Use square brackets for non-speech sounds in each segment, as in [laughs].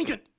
Crank it!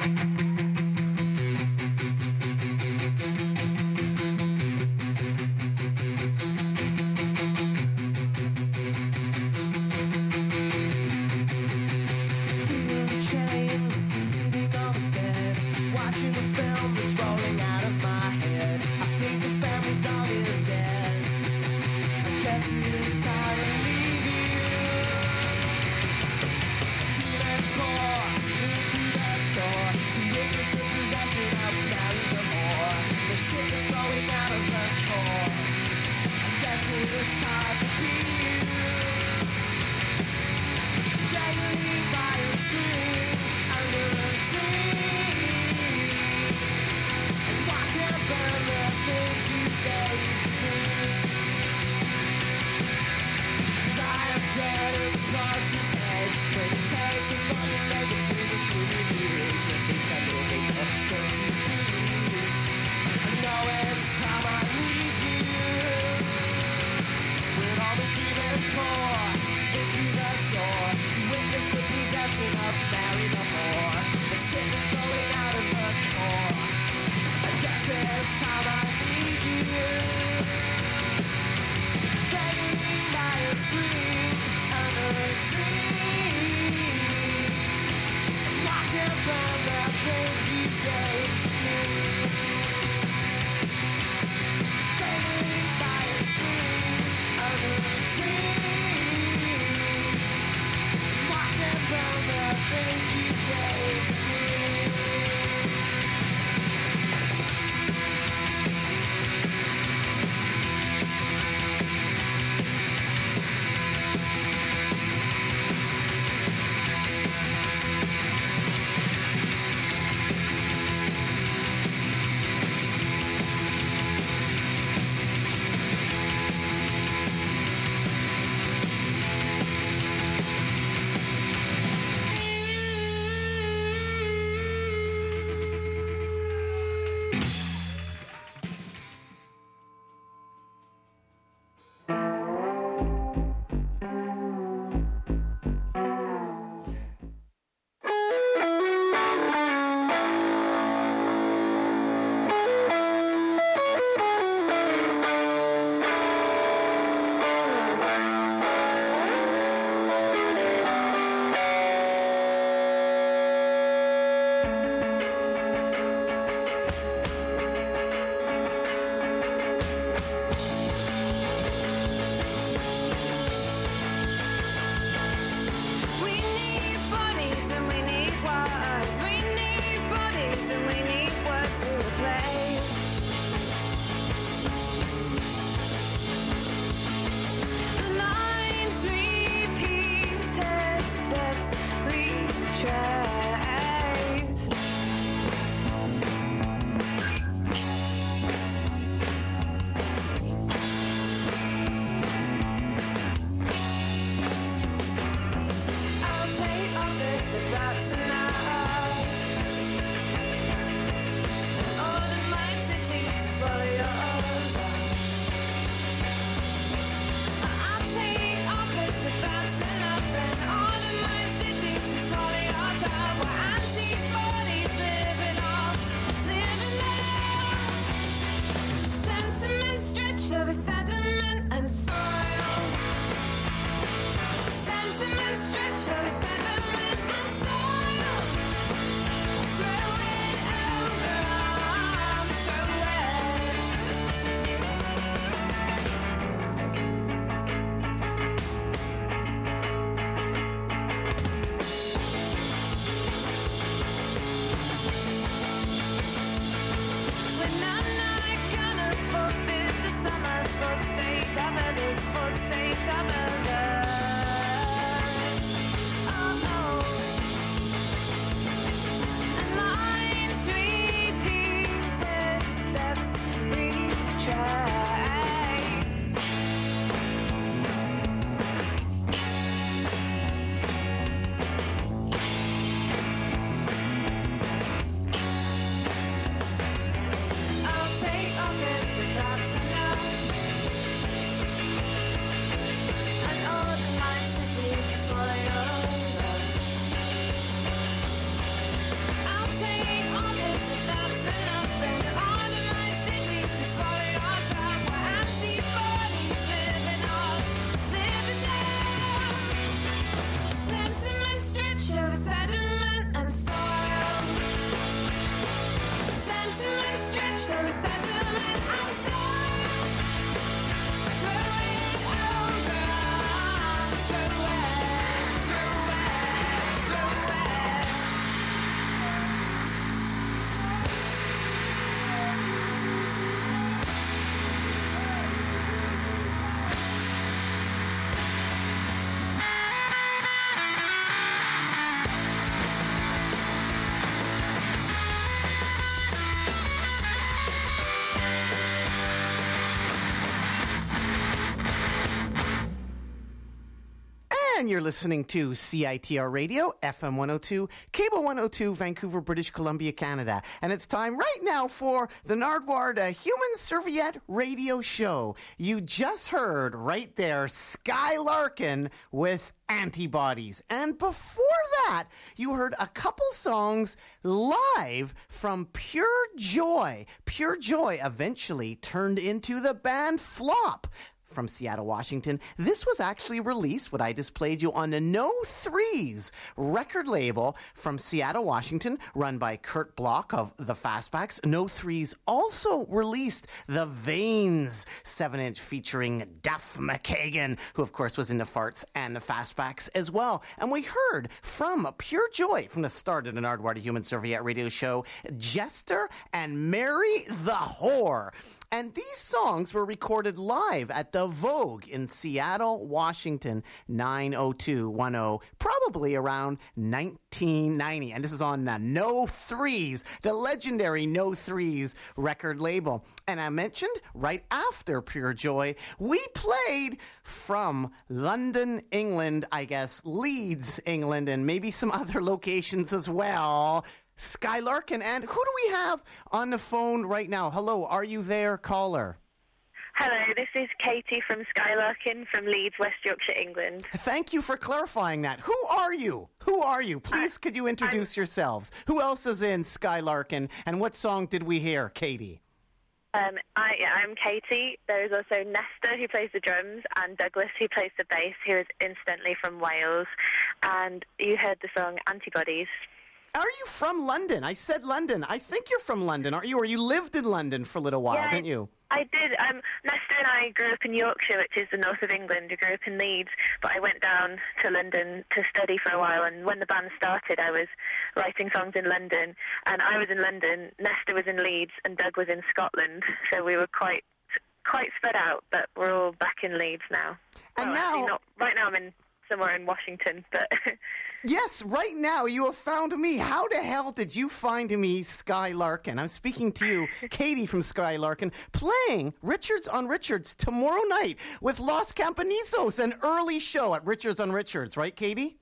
Finger you're listening to CITR Radio, FM 102, Cable 102, Vancouver, British Columbia, Canada. And it's time right now for the Nardwuar uh, Human Serviette Radio Show. You just heard right there Sky Larkin with antibodies. And before that, you heard a couple songs live from Pure Joy. Pure Joy eventually turned into the band Flop from Seattle, Washington. This was actually released, what I displayed you, on the No Threes record label from Seattle, Washington, run by Kurt Block of the Fastbacks. No Threes also released the Veins 7 inch featuring Duff McKagan, who of course was in the Farts and the Fastbacks as well. And we heard from Pure Joy from the start of the Nardwuar Human Serviette radio show, Jester and Mary the Whore. And these songs were recorded live at the Vogue in Seattle, Washington, 90210, probably around 1990. And this is on the No Threes, the legendary No Threes record label. And I mentioned right after Pure Joy, we played from London, England, I guess, Leeds, England, and maybe some [laughs] other locations as well. Sky Larkin. And who do we have on the phone right now? Hello, are you there, caller? Hello, this is Katie from Sky Larkin from Leeds, West Yorkshire, England. Thank you for clarifying that. Who are you? Who are you? Please, could you introduce I'm, yourselves? Who else is in Sky Larkin? And what song did we hear, Katie? Um, I, I'm Katie. There is also Nesta, who plays the drums, and Douglas, who plays the bass, who is incidentally from Wales. And you heard the song Antibodies. Are you from London? I said London. I think you're from London, aren't you? Or you lived in London for a little while, yeah, didn't you? I did. Um, Nesta and I grew up in Yorkshire, which is the north of England. We grew up in Leeds, but I went down to London to study for a while. And when the band started, I was writing songs in London, and I was in London. Nesta was in Leeds, and Doug was in Scotland. So we were quite quite spread out, but we're all back in Leeds now. And well, now, not, right now I'm in somewhere in Washington, but. [laughs] yes, right now you have found me. How the hell did you find me, Sky Larkin? I'm speaking to you, [laughs] Katie from Sky Larkin, playing Richards on Richards tomorrow night with Los Campanizos, an early show at Richards on Richards, right, Katie?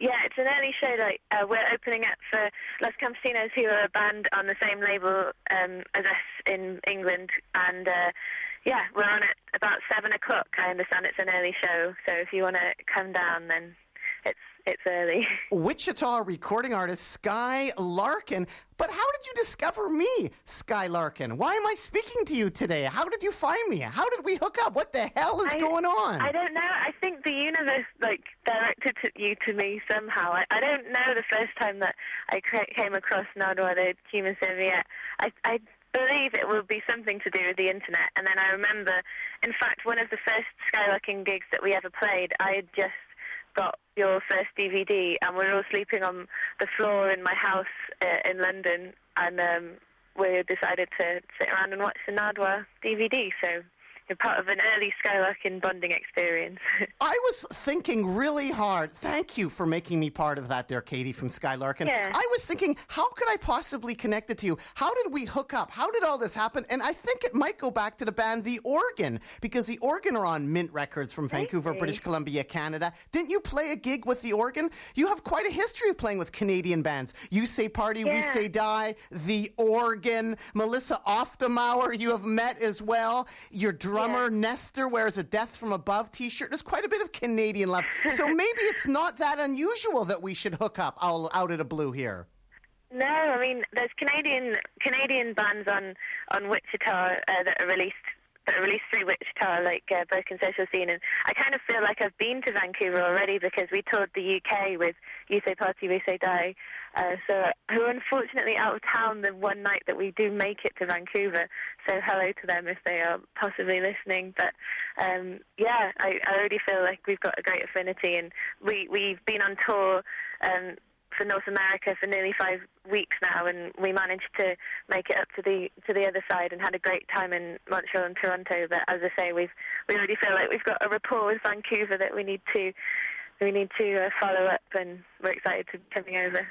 Yeah, it's an early show. Like uh, we're opening up for Los Campesinos, who are a band on the same label um, as us in England, and uh, yeah, we're on at about seven o'clock. I understand it's an early show, so if you want to come down, then it's it's early. [laughs] Wichita recording artist Sky Larkin. But how did you discover me, Sky Larkin? Why am I speaking to you today? How did you find me? How did we hook up? What the hell is I, going on? I don't know. I think the universe like directed to you to me somehow. I, I don't know the first time that I came across Nardwuar, the human serviette. I, I believe it will be something to do with the internet. And then I remember, in fact, one of the first Sky Larkin gigs that we ever played, I had just got your first DVD, and we were all sleeping on the floor in my house uh, in London, and um, we decided to sit around and watch the Nardwuar DVD. So you're part of an early Sky Larkin bonding experience. [laughs] I was thinking really hard. Thank you for making me part of that there, Katie from Sky Larkin. Yeah. I was thinking, how could I possibly connect it to you? How did we hook up? How did all this happen? And I think it might go back to the band The Organ, because The Organ are on Mint Records from Vancouver, British Columbia, Canada. Didn't you play a gig with The Organ? You have quite a history of playing with Canadian bands. You Say Party, yeah. We Say Die, The Organ, Melissa Auf der Maur, you have met as well. You're Your drummer. Nesta, wears a Death from Above t shirt. There's quite a bit of Canadian love. So [laughs] maybe it's not that unusual that we should hook up all out of the blue here. No, I mean there's Canadian Canadian bands on on Wichita uh, that are released that are released through Wichita, like uh, Broken Social Scene, and I kind of feel like I've been to Vancouver already because we toured the UK with You Say Party, We Say Die. Uh, so who are unfortunately out of town the one night that we do make it to Vancouver. So hello to them if they are possibly listening. But um, yeah, I, I already feel like we've got a great affinity, and we we've been on tour. Um, for North America for nearly five weeks now, and we managed to make it up to the to the other side and had a great time in Montreal and Toronto. But as I say, we've we already feel like we've got a rapport with Vancouver that we need to we need to uh, follow up, and we're excited to be coming over.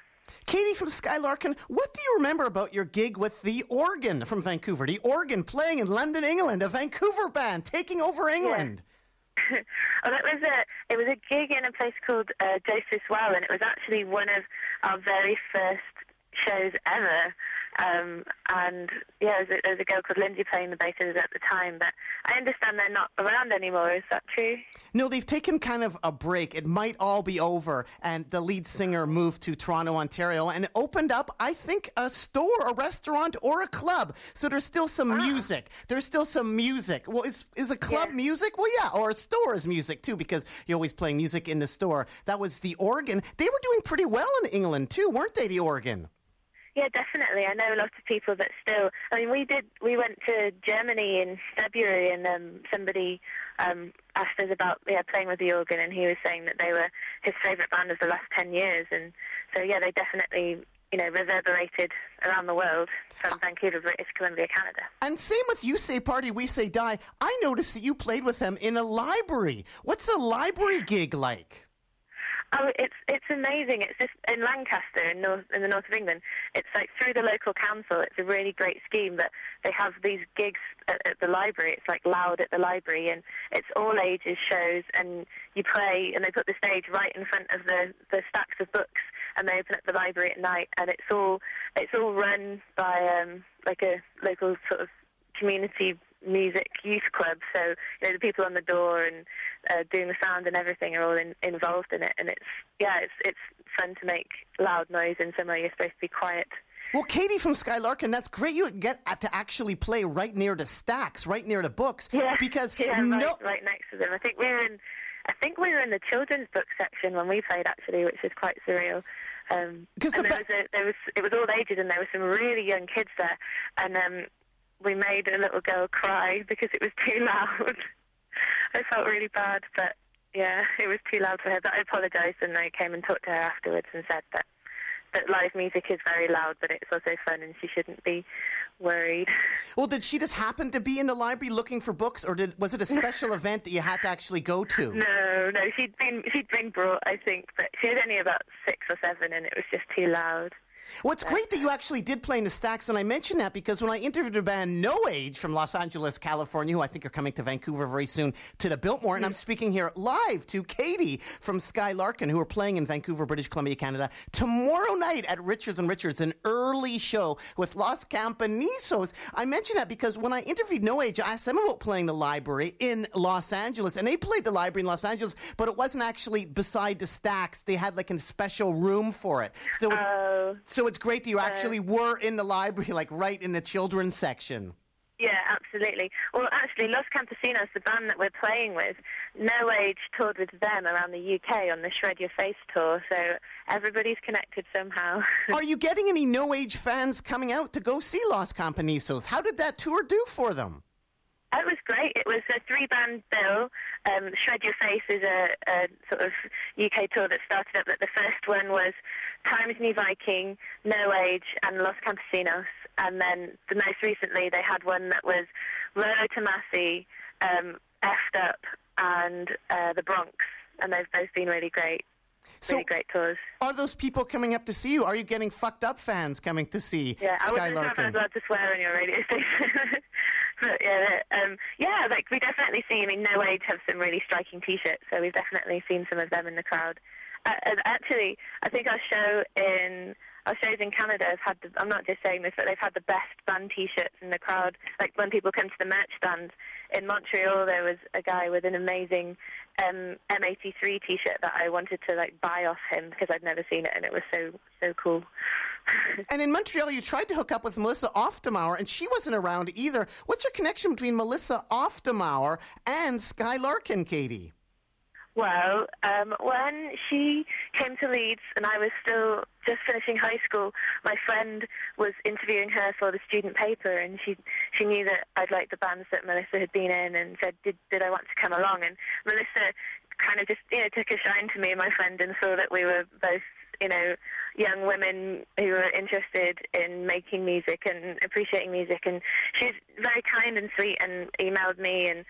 Katie from Sky Larkin, what do you remember about your gig with the Organ from Vancouver? The Organ playing in London, England, a Vancouver band taking over England. Yeah. [laughs] well, it was a it was a gig in a place called uh, Joseph's Well, and it was actually one of our very first shows ever. Um, and yeah, there was, a, there was a girl called Lindsay playing the basses at the time, but I understand they're not around anymore. Is that true? No, they've taken kind of a break. It might all be over, and the lead singer moved to Toronto, Ontario, and opened up, I think, a store, a restaurant, or a club. So there's still some music. There's still some music. Well, is is a club music? Well, yeah, or a store is music too, because you're always playing music in the store. That was the organ. They were doing pretty well in England too, weren't they? The organ. Yeah, definitely. I know a lot of people that still. I mean, we did. We went to Germany in February, and um, somebody um, asked us about yeah playing with the organ, and he was saying that they were his favourite band of the last ten years, and so yeah, they definitely you know reverberated around the world from Vancouver, British Columbia, Canada. And same with You Say Party, We Say Die. I noticed that you played with them in a library. What's a library gig like? Oh, it's it's amazing. It's just in Lancaster, in north in the north of England. It's like through the local council. It's a really great scheme that they have these gigs at, at the library. It's like loud at the library, and it's all ages shows. And you play, and they put the stage right in front of the the stacks of books, and they open up the library at night. And it's all it's all run by um, like a local sort of community music youth club. So you know the people on the door and uh, doing the sound and everything are all in, involved in it, and it's yeah, it's it's fun to make loud noise in somewhere you're supposed to be quiet. Well, Katie from Sky Larkin, that's great. You get to actually play right near the stacks, right near the books. Yeah, [laughs] Because yeah, no, right, right next to them. I think we were in, I think we were in the children's book section when we played actually, which is quite surreal. Um, 'Cause the there ba- was, a, there was it was all ages, and there were some really young kids there, and um, we made a little girl cry because it was too loud. [laughs] I felt really bad, but yeah, it was too loud for her. But I apologised, and I came and talked to her afterwards and said that that live music is very loud, but it's also fun, and she shouldn't be worried. [laughs] well, did she just happen to be in the library looking for books, or did was it a special [laughs] event that you had to actually go to? No, no, she'd been she'd been brought, I think, but she was only about six or seven, and it was just too loud. Well, it's great that you actually did play in the stacks, and I mention that because when I interviewed a band No Age from Los Angeles, California, who I think are coming to Vancouver very soon to the Biltmore, and I'm speaking here live to Katie from Sky Larkin, who are playing in Vancouver, British Columbia, Canada, tomorrow night at Richards on Richards, an early show with Los Campanisos. I mention that because when I interviewed No Age, I asked them about playing the library in Los Angeles, and they played the library in Los Angeles, but it wasn't actually beside the stacks. They had like a special room for it. So. it- Oh, so it's great that you actually were in the library, [laughs] like right in the children's section. yeah, absolutely. Well, actually, Los Campesinos, the band that we're playing with, No Age toured with them around the UK on the Shred Your Face tour, so everybody's connected somehow. [laughs] Are you getting any No Age fans coming out to go see Los Campanisos? How did that tour do for them? It was great. It was a three-band bill. Um, Shred Your Face is a, a sort of UK tour that started up. That the first one was Times New Viking, No Age, and Los Campesinos. And then the most recently, they had one that was Rolo Tomassi, um, Effed Up, and uh, the Bronx. And they've both been really great, So, really great tours. are those people coming up to see you? Are you getting fucked up fans coming to see Yeah, I Sky wasn't sure if I was allowed to swear on your radio station. [laughs] but yeah, um, yeah, like we definitely see. I mean, No Age have some really striking T-shirts, so we've definitely seen some of them in the crowd. Uh, and actually, I think our show in our shows in Canada have had. The, I'm not just saying this, but they've had the best band T-shirts in the crowd. Like when people come to the merch stand in Montreal, there was a guy with an amazing um, M83 T-shirt that I wanted to like buy off him because I'd never seen it, and it was so so cool. And in Montreal, you tried to hook up with Melissa Auf der Maur, and she wasn't around either. What's your connection between Melissa Auf der Maur and Sky Larkin, Katie? Well, um, when she came to Leeds and I was still just finishing high school, my friend was interviewing her for the student paper, and she she knew that I'd liked the bands that Melissa had been in, and said, "Did did I want to come along?" And Melissa kind of just you know took a shine to me and my friend, and saw that we were both you know young women who are interested in making music and appreciating music, and she's very kind and sweet, and emailed me. And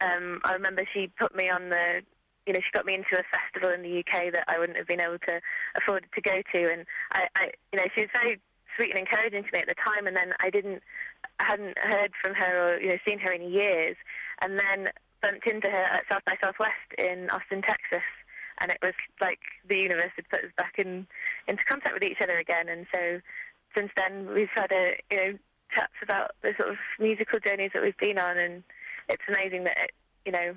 um, I remember she put me on the you know, she got me into a festival in the UK that I wouldn't have been able to afford to go to, and I, I you know, she was very sweet and encouraging to me at the time, and then I didn't, I hadn't heard from her or you know seen her in years, and then bumped into her at South by Southwest in Austin, Texas, and it was like the universe had put us back in into contact with each other again. And so since then, we've had a you know chats about the sort of musical journeys that we've been on, and it's amazing that it you know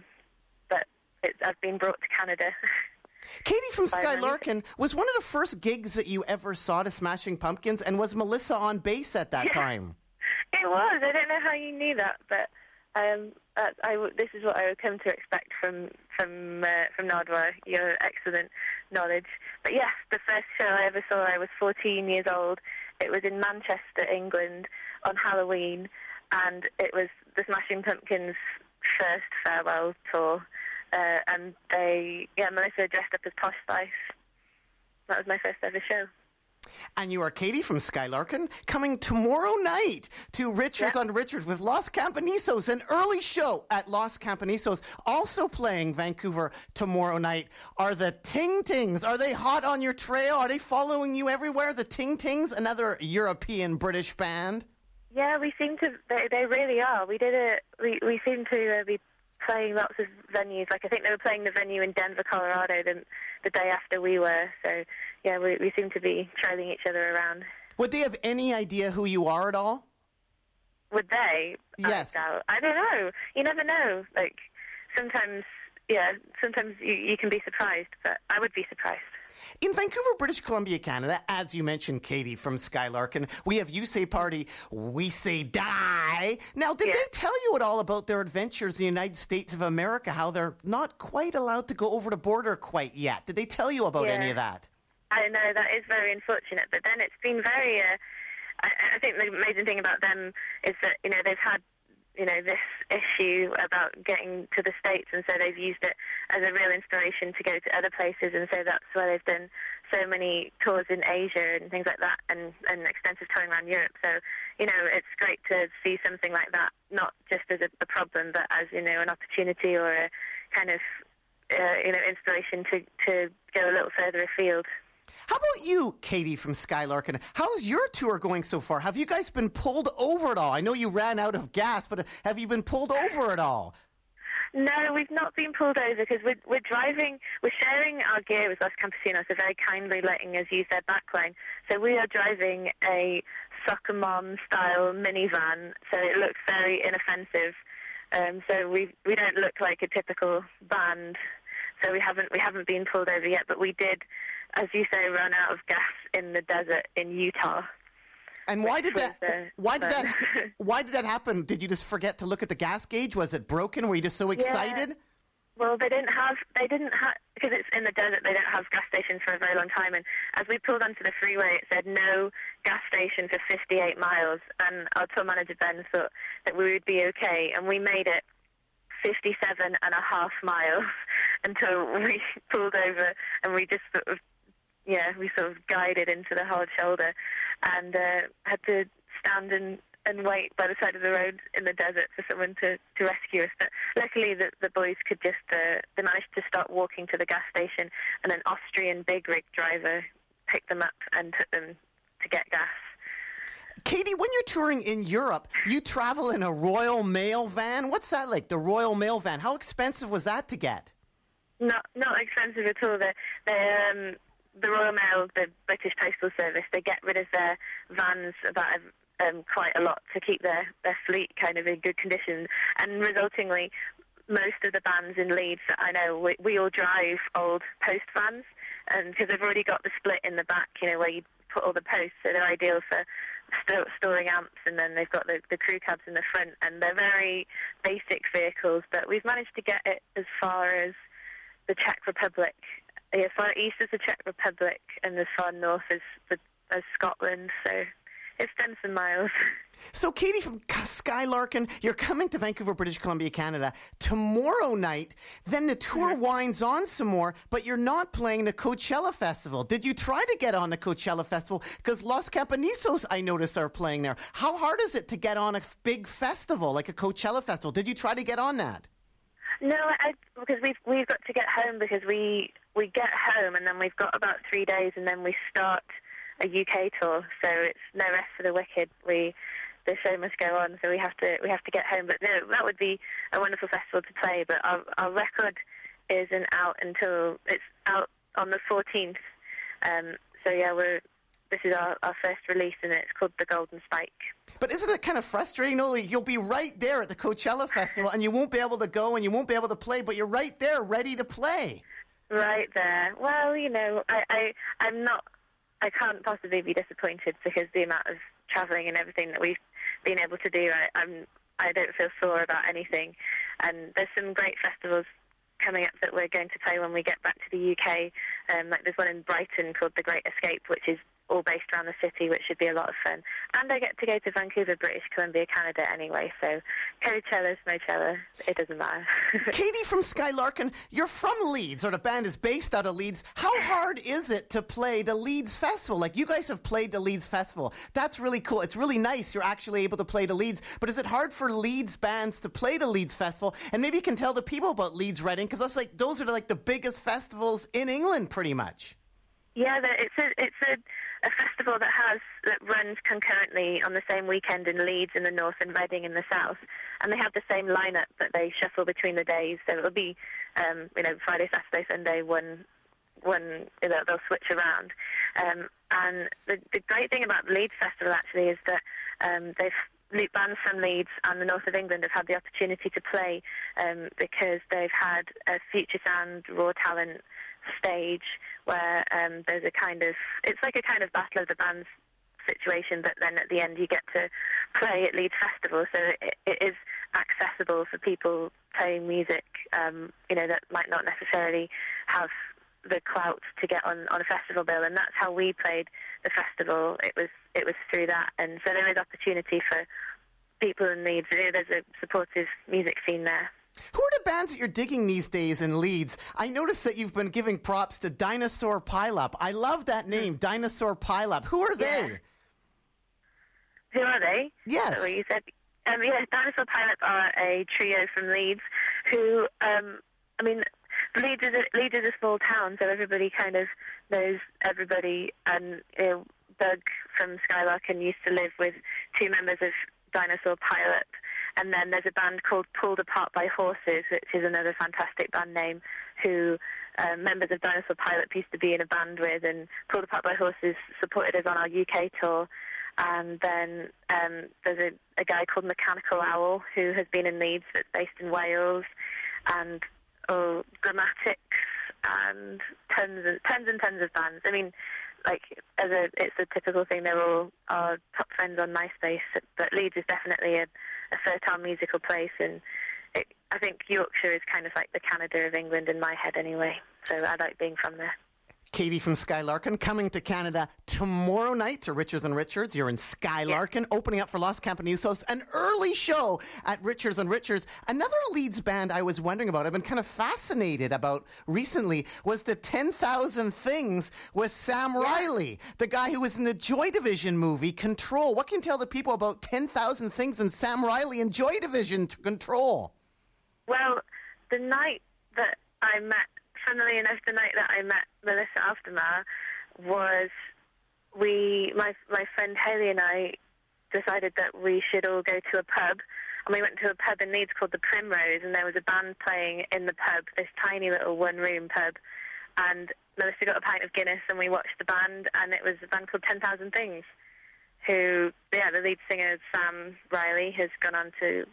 that it, I've been brought to Canada. [laughs] Katie from By Sky Larkin was one of the first gigs that you ever saw to Smashing Pumpkins, and was Melissa on bass at that [laughs] Yeah. time? It was. I don't know how you knew that, but um, uh, I w- this is what I would come to expect from from uh, from Nardwuar. Your excellent knowledge. But yes, the first show I ever saw, I was 14 years old. It was in Manchester, England, on Halloween, and it was the Smashing Pumpkins' first farewell tour. Uh, and they, yeah, Melissa dressed up as Posh Spice. That was my first ever show. And you are Katie from Sky Larkin coming tomorrow night to Richards Yeah. on Richards with Los Campanisos, an early show at Los Campanisos. Also playing Vancouver tomorrow night are the Ting Tings. Are they hot on your trail? Are they following you everywhere? The Ting Tings, another European British band. Yeah, we seem to. They, they really are. We did a. We we seem to uh, be playing lots of venues. Like I think they were playing the venue in Denver, Colorado, the the day after we were. So yeah, we we seem to be trailing each other around. Would they have any idea who you are at all? Would they? Oh, yes. I. I don't know. You never know. Like sometimes, yeah, sometimes you you can be surprised, but I would be surprised. In Vancouver, British Columbia, Canada, as you mentioned, Katie from Sky Larkin, we have You Say Party, We Say Die. Now, did Yeah. they tell you at all about their adventures in the United States of America, how they're not quite allowed to go over the border quite yet? Did they tell you about any of that? I know that is very unfortunate, but then it's been very. Uh, I, I think the amazing thing about them is that you know they've had you know this issue about getting to the states, and so they've used it as a real inspiration to go to other places, and so that's why they've done so many tours in Asia and things like that, and and extensive touring around Europe. So you know it's great to see something like that, not just as a, a problem, but as you know an opportunity or a kind of uh, you know inspiration to to go a little further afield. How about you, Katie from Sky Larkin? How's your tour going so far? Have you guys been pulled over at all? I know you ran out of gas, but have you been pulled over at all? No, we've not been pulled over because we're, we're driving, we're sharing our gear with Los Campesinos. They're very kindly letting us use their backline. So we are driving a soccer mom style minivan, so it looks very inoffensive. Um, so we we don't look like a typical band. So we haven't we haven't been pulled over yet, but we did, as you say, run out of gas in the desert in Utah. And why did that? uh, Why did that? [laughs] Why did that happen? Did you just forget to look at the gas gauge? Was it broken? Were you just so excited? Well, they didn't have, they didn't have, because it's in the desert, they don't have gas stations for a very long time. And as we pulled onto the freeway, it said no gas station for 58 miles. And our tour manager, Ben, thought that we would be okay. And we made it 57 and a half miles [laughs] until we [laughs] pulled over and we just sort of, yeah, we sort of guided into the hard shoulder and uh, had to stand and and wait by the side of the road in the desert for someone to, to rescue us. But luckily, the, the boys could just uh, they managed to start walking to the gas station, and an Austrian big rig driver picked them up and took them to get gas. Katie, when you're touring in Europe, you travel in a Royal Mail van. What's that like? The Royal Mail van. How expensive was that to get? Not not expensive at all. The the um, the Royal Mail, the British Postal Service, they get rid of their vans about um, quite a lot to keep their their fleet kind of in good condition, and resultingly, most of the vans in Leeds that I know, we, we all drive old post vans, because they've already got the split in the back, you know, where you put all the posts, so they're ideal for sto- storing amps, and then they've got the, the crew cabs in the front, and they're very basic vehicles. But we've managed to get it as far as the Czech Republic, yeah, as far east as the Czech Republic, and as far north as the, as Scotland. So it's done some miles. So, Katie from Sky Larkin, you're coming to Vancouver, British Columbia, Canada tomorrow night. Then the tour mm-hmm. winds on some more, but you're not playing the Coachella Festival. Did you try to get on the Coachella Festival? Because Los Campanisos, I notice, are playing there. How hard is it to get on a big festival like a Coachella Festival? Did you try to get on that? No, I, because we've we've got to get home because we we get home and then we've got about three days and then we start a UK tour. So it's no rest for the wicked. We the show must go on, so we have to we have to get home. But no, that would be a wonderful festival to play. But our our record isn't out until it's out on the 14th. Um, so yeah, we're this is our, our first release, and it's called the Golden Spike. But isn't it kind of frustrating? Like, you'll be right there at the Coachella Festival, and you won't be able to go, and you won't be able to play, but you're right there, ready to play. Right there. Well, you know, I, I I'm not. I can't possibly be disappointed because the amount of travelling and everything that we've been able to do, I, I'm. I don't feel sore about anything, and there's some great festivals coming up that we're going to play when we get back to the UK. Um, like there's one in Brighton called The Great Escape, which is all based around the city, which should be a lot of fun. And I get to go to Vancouver, British Columbia, Canada anyway. So Coachella, Snowchella, it doesn't matter. [laughs] Katie from Sky Larkin, you're from Leeds, or the band is based out of Leeds. How hard is it to play the Leeds Festival? Like, you guys have played the Leeds Festival. That's really cool. It's really nice you're actually able to play the Leeds. But is it hard for Leeds bands to play the Leeds Festival? And maybe you can tell the people about Leeds Reading, because that's like, those are like the biggest festivals in England, pretty much. Yeah, it's a it's a, a festival that has that runs concurrently on the same weekend in Leeds in the north and Reading in the south, and they have the same lineup, but they shuffle between the days. So it'll be, um, you know, Friday, Saturday, Sunday, one one you know, they'll switch around. Um, and the, the great thing about the Leeds Festival actually is that um, they've le- bands from Leeds and the north of England have had the opportunity to play um, because they've had a Future Sound Raw Talent stage where um, there's a kind of it's like a kind of battle of the bands situation, but then at the end you get to play at Leeds Festival, so it, it is accessible for people playing music, um, you know, that might not necessarily have the clout to get on, on a festival bill, and that's how we played the festival. It was it was through that, and so there is opportunity for people in Leeds. There's a supportive music scene there. Who are the bands that you're digging these days in Leeds? I noticed that you've been giving props to Dinosaur Pileup. I love that name, Dinosaur Pileup. Who are they? Yeah. Who are they? Yes. What you said? Um, yeah, Dinosaur Pilots are a trio from Leeds who, um, I mean, Leeds is, a, Leeds is a small town, so everybody kind of knows everybody. And you know, Doug from Sky Larkin used to live with two members of Dinosaur Pile-Up. And then there's a band called Pulled Apart by Horses, which is another fantastic band name, who uh, members of Dinosaur Pile-Up used to be in a band with. And Pulled Apart by Horses supported us on our UK tour. And then um, there's a, a guy called Mechanical Owl who has been in Leeds, that's based in Wales, and oh, Grammatics, and tons and tons and tons of bands. I mean, like as a it's a typical thing. They're all our top friends on MySpace, but Leeds is definitely a, a fertile musical place, and it, I think Yorkshire is kind of like the Canada of England in my head, anyway. So I like being from there. Katie from Sky Larkin coming to Canada tomorrow night to Richards on Richards. You're in Sky Larkin, opening up for Los Campanisos, an early show at Richards on Richards. Another Leeds band I was wondering about, I've been kind of fascinated about recently, was the 10,000 Things with Sam Riley, the guy who was in the Joy Division movie Control. What can you tell the people about 10,000 Things and Sam Riley and Joy Division to Control? Well, the night that I met, funnily enough, the night that I met Melissa Auf der Maur was we, my my friend Haley and I, decided that we should all go to a pub, and we went to a pub in Leeds called the Primrose, and there was a band playing in the pub, this tiny little one-room pub, and Melissa got a pint of Guinness, and we watched the band, and it was a band called Ten Thousand Things. Who, yeah, the lead singer Sam Riley has gone on to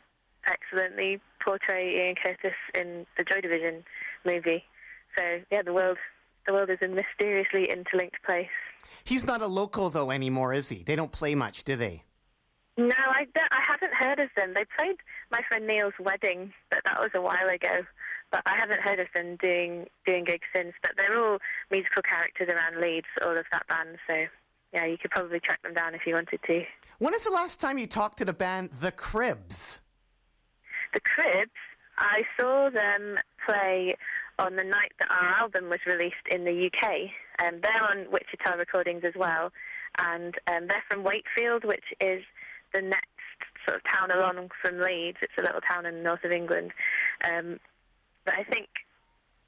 excellently portray Ian Curtis in the Joy Division movie. So yeah, the world the world is a mysteriously interlinked place. He's not a local, though, anymore, is he? They don't play much, do they? No, I, I haven't heard of them. They played my friend Neil's wedding, but that was a while ago. But I haven't heard of them doing doing gigs since. But they're all musical characters around Leeds, all of that band. So yeah, you could probably track them down if you wanted to. When is the last time you talked to the band The Cribs? The Cribs, I saw them play on the night that our album was released in the UK. Um, they're on Wichita Recordings as well, and um, they're from Wakefield, which is the next sort of town along from Leeds. It's a little town in the north of England. Um, but I think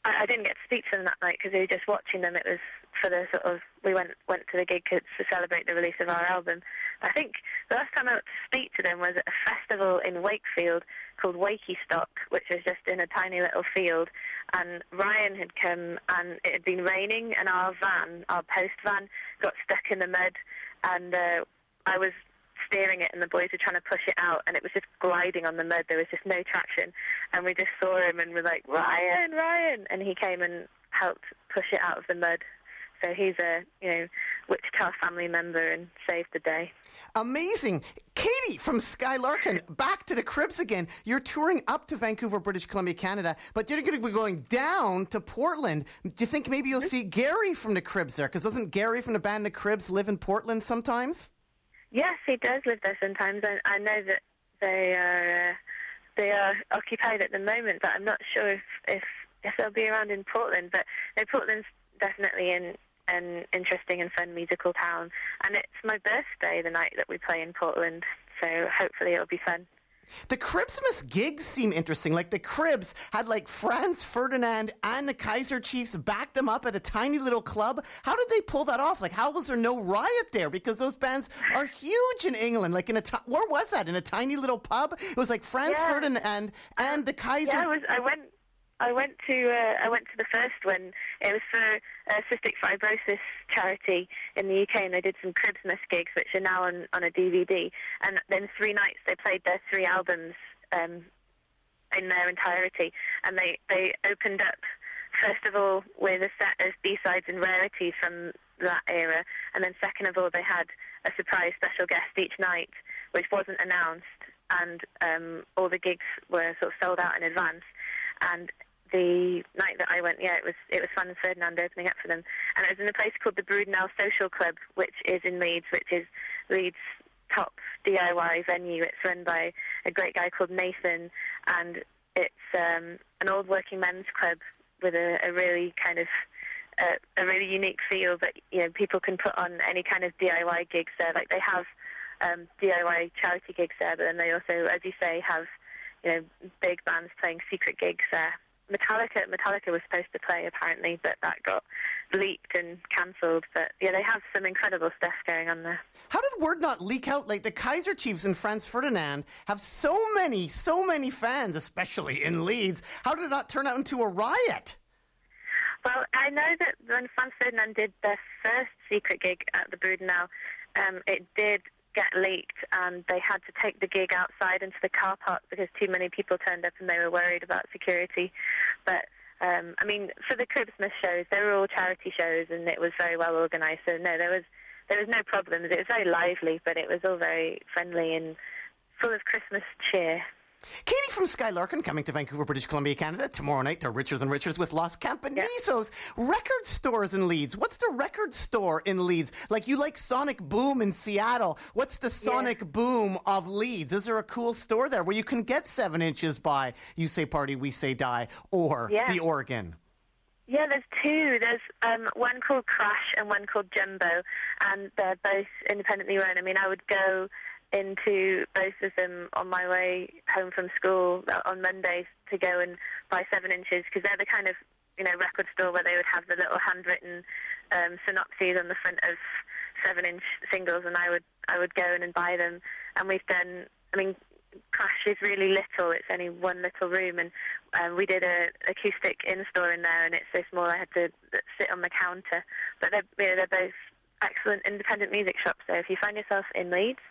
I, I didn't get to speak to them that night because we were just watching them. It was for the sort of we went went to the gig to celebrate the release of our album. I think the last time I went to speak to them was at a festival in Wakefield called Wakey Stock, which was just in a tiny little field. And Ryan had come, and it had been raining, and our van, our post van, got stuck in the mud, and uh, I was steering it, and the boys were trying to push it out, and it was just gliding on the mud. There was just no traction, and we just saw him, and we're like, Ryan, Ryan, and he came and helped push it out of the mud. So he's a you know Wichita family member and saved the day. Amazing. Katie from Sky Larkin, back to the Cribs again. You're touring up to Vancouver, British Columbia, Canada, but you're going to be going down to Portland. Do you think maybe you'll see Gary from the Cribs there? Because doesn't Gary from the band The Cribs live in Portland sometimes? Yes, he does live there sometimes. I, I know that they are uh, they are occupied at the moment, but I'm not sure if if, if they'll be around in Portland. But no, Portland's definitely in an interesting and fun musical town, and it's my birthday the night that we play in Portland. So hopefully it'll be fun. The Cribsmas gigs seem interesting. Like the Cribs had like Franz Ferdinand and the Kaiser Chiefs back them up at a tiny little club. How did they pull that off? Like how was there no riot there? Because those bands are huge in England. Like in a where was that? In a tiny little pub? It was like Franz Yeah. Ferdinand and um, the Kaiser. Yeah, I was. I went. I went to. Uh, I went to the first one. It was for uh, cystic fibrosis charity in the UK, and they did some Cribsmas gigs, which are now on on a DVD. And then three nights they played their three albums um, in their entirety, and they they opened up first of all with a set of B sides and rarities from that era, and then second of all they had a surprise special guest each night, which wasn't announced, and um, all the gigs were sort of sold out in advance. And the night that I went, yeah, it was it was Franz Ferdinand opening up for them, and it was in a place called the Brudenell Social Club, which is in Leeds, which is Leeds' top DIY venue. It's run by a great guy called Nathan, and it's um, an old working men's club with a, a really kind of uh, a really unique feel that you know people can put on any kind of DIY gigs there. Like they have um, DIY charity gigs there, but then they also, as you say, have you know big bands playing secret gigs there. Metallica, Metallica was supposed to play apparently, but that got leaked and cancelled. But yeah, they have some incredible stuff going on there. How did word not leak out? Like the Kaiser Chiefs and Franz Ferdinand have so many, so many fans, especially in Leeds. How did it not turn out into a riot? Well, I know that when Franz Ferdinand did their first secret gig at the Brudenell, um, it did get leaked and they had to take the gig outside into the car park because too many people turned up and they were worried about security. But um, I mean, for the Christmas shows, they were all charity shows and it was very well organised. So no, there was there was no problems. It was very lively, but it was all very friendly and full of Christmas cheer. Katie from Sky Larkin coming to Vancouver, British Columbia, Canada tomorrow night to Richards on Richards with Los Campesinos. Record stores in Leeds. What's the record store in Leeds? Like you like Sonic Boom in Seattle. What's the Sonic Boom of Leeds? Is there a cool store there where you can get seven inches by You Say Party, We Say Die or Yeah. the Organ? Yeah, there's two. There's um, one called Crash and one called Jumbo, and they're both independently run. I mean, I would go into both of them on my way home from school uh, on Mondays to go and buy seven inches because they're the kind of you know record store where they would have the little handwritten um, synopses on the front of seven inch singles, and I would I would go in and buy them. And we've done. I mean, Crash is really little. It's only one little room, and um, we did a acoustic in store in there, and it's so small I had to sit on the counter. But they're you know, they're both excellent independent music shops. So if you find yourself in Leeds,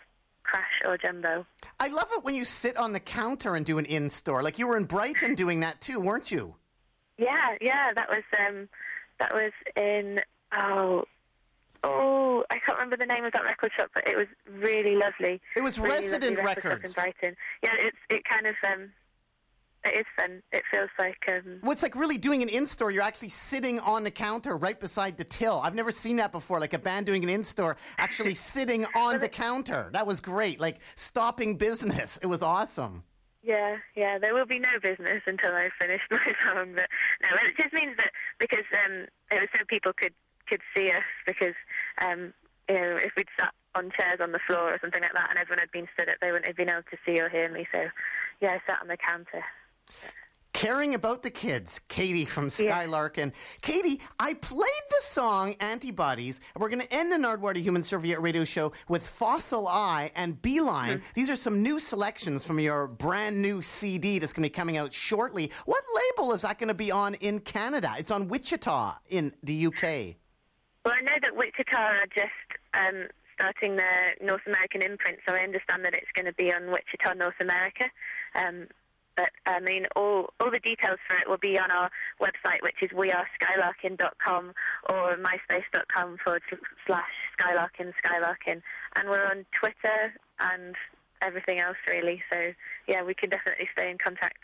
Crash or Jumbo. I love it when you sit on the counter and do an in store. Like you were in Brighton doing that too, weren't you? Yeah, yeah, that was um, that was in oh. Oh, I can't remember the name of that record shop, but it was really lovely. It was really Resident lovely record Records. in Brighton. Yeah, it's it kind of um, it is fun. It feels like um, Well, it's like really doing an in store. You're actually sitting on the counter right beside the till. I've never seen that before. Like a band doing an in store, actually [laughs] sitting on the counter. That was great. Like stopping business. It was awesome. Yeah, yeah. There will be no business until I finish [laughs] my song. But no, it just means that because um, it was so people could could see us. Because um, you know, if we'd sat on chairs on the floor or something like that, and everyone had been stood up, they wouldn't have been able to see or hear me. So yeah, I sat on the counter. Caring about the kids, Katie from Skylark. And Katie, I played the song Antibodies, and we're going to end the Nardwuar the Human Serviette radio show with Fossil, I and Beeline. These are some new selections from your brand new CD that's going to be coming out shortly. What label is that going to be on in Canada? It's on Wichita in the UK. Well, I know that Wichita are just um, starting their North American imprint, so I understand that it's going to be on Wichita, North America. Um, but I mean, all all the details for it will be on our website, which is weareskylarkin.com or myspace.com forward slash skylarkin skylarkin, and we're on Twitter and everything else really. So yeah, we can definitely stay in contact.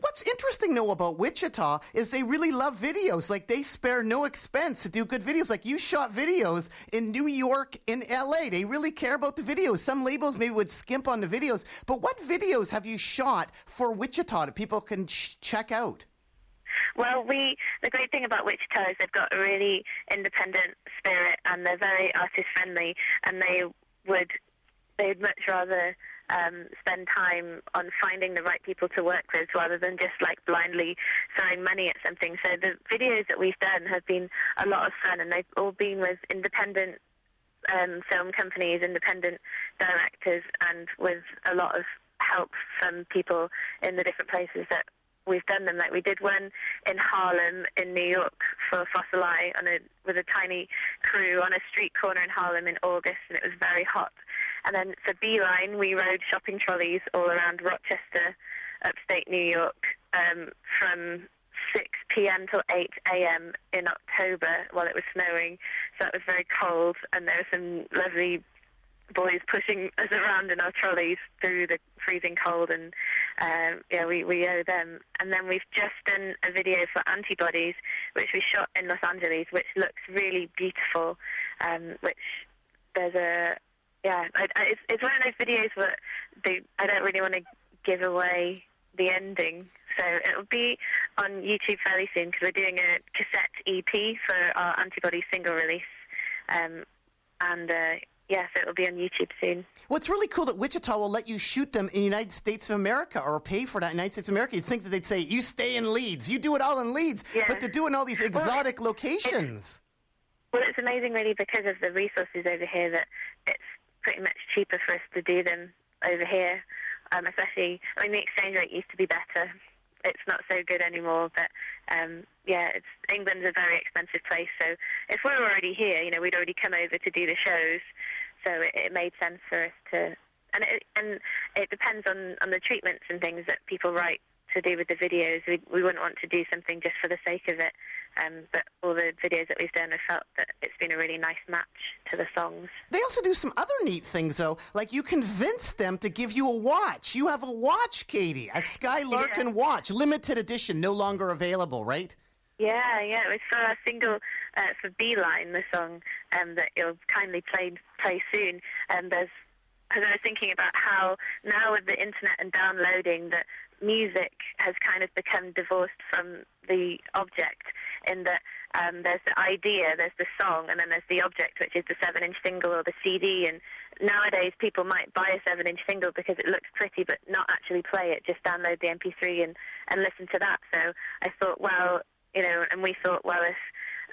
What's interesting, though, about Wichita is they really love videos. Like, they spare no expense to do good videos. Like, you shot videos in New York, in LA. They really care about the videos. Some labels maybe would skimp on the videos. But what videos have you shot for Wichita that people can ch- check out? Well, we the great thing about Wichita is they've got a really independent spirit and they're very artist friendly, and they would they'd much rather um, spend time on finding the right people to work with rather than just like blindly throwing money at something. So the videos that we've done have been a lot of fun, and they've all been with independent um, film companies, independent directors, and with a lot of help from people in the different places that we've done them. Like we did one in Harlem, in New York, for Fossil, I on a with a tiny crew on a street corner in Harlem in August, and it was very hot. And then for Beeline, we rode shopping trolleys all around Rochester, upstate New York, um, from 6 p.m. till 8 a.m. in October while it was snowing. So it was very cold, and there were some lovely boys pushing us around in our trolleys through the freezing cold, and um, yeah, we, we owe them. And then we've just done a video for Antibodies, which we shot in Los Angeles, which looks really beautiful. Um, which there's a yeah, I, I, it's, it's one of those videos where they, I don't really want to give away the ending. So it'll be on YouTube fairly soon because we're doing a cassette EP for our Antibody single release. Um, and uh, yeah, so it'll be on YouTube soon. Well, really cool that Wichita will let you shoot them in the United States of America or pay for that in the United States of America. You'd think that they'd say, you stay in Leeds, you do it all in Leeds, Yeah. but they're doing all these exotic locations. Well, it's amazing, really, because of the resources over here that it's pretty much cheaper for us to do them over here. Um, especially, I mean, the exchange rate used to be better. It's not so good anymore, but um, yeah, it's England's a very expensive place. So if we were already here, you know, we'd already come over to do the shows. So it, it made sense for us to, and it, and it depends on on the treatments and things that people write to do with the videos. We we wouldn't want to do something just for the sake of it. Um, but all the videos that we've done, I felt that it's been a really nice match to the songs. They also do some other neat things, though. Like you convince them to give you a watch. You have a watch, Katie, a Sky [laughs] Larkin Yeah. watch, limited edition, no longer available, right? Yeah, yeah, it was for our single uh, for Beeline, the song um, that you'll kindly play play soon. And there's, as I was thinking about how now with the internet and downloading, that music has kind of become divorced from the object. In that um, there's the idea, there's the song, and then there's the object, which is the seven-inch single or the CD. And nowadays, people might buy a seven-inch single because it looks pretty, but not actually play it. Just download the MP3 and and listen to that. So I thought, well, you know, and we thought, well, if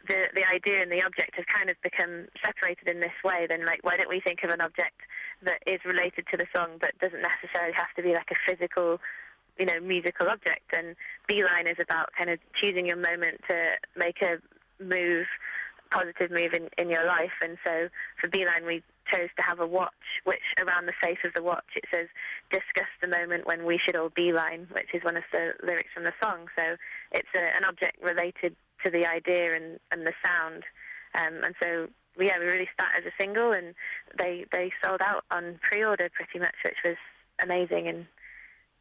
the the idea and the object have kind of become separated in this way, then like, why don't we think of an object that is related to the song but doesn't necessarily have to be like a physical, you know, musical object? And Beeline is about kind of choosing your moment to make a move, positive move in in your life. And so for Beeline, we chose to have a watch, which around the face of the watch it says, "Discuss the moment when we should all beeline," which is one of the lyrics from the song. So it's a, an object related to the idea and, and the sound. Um, and so, yeah, we released that as a single, and they they sold out on pre-order pretty much, which was amazing and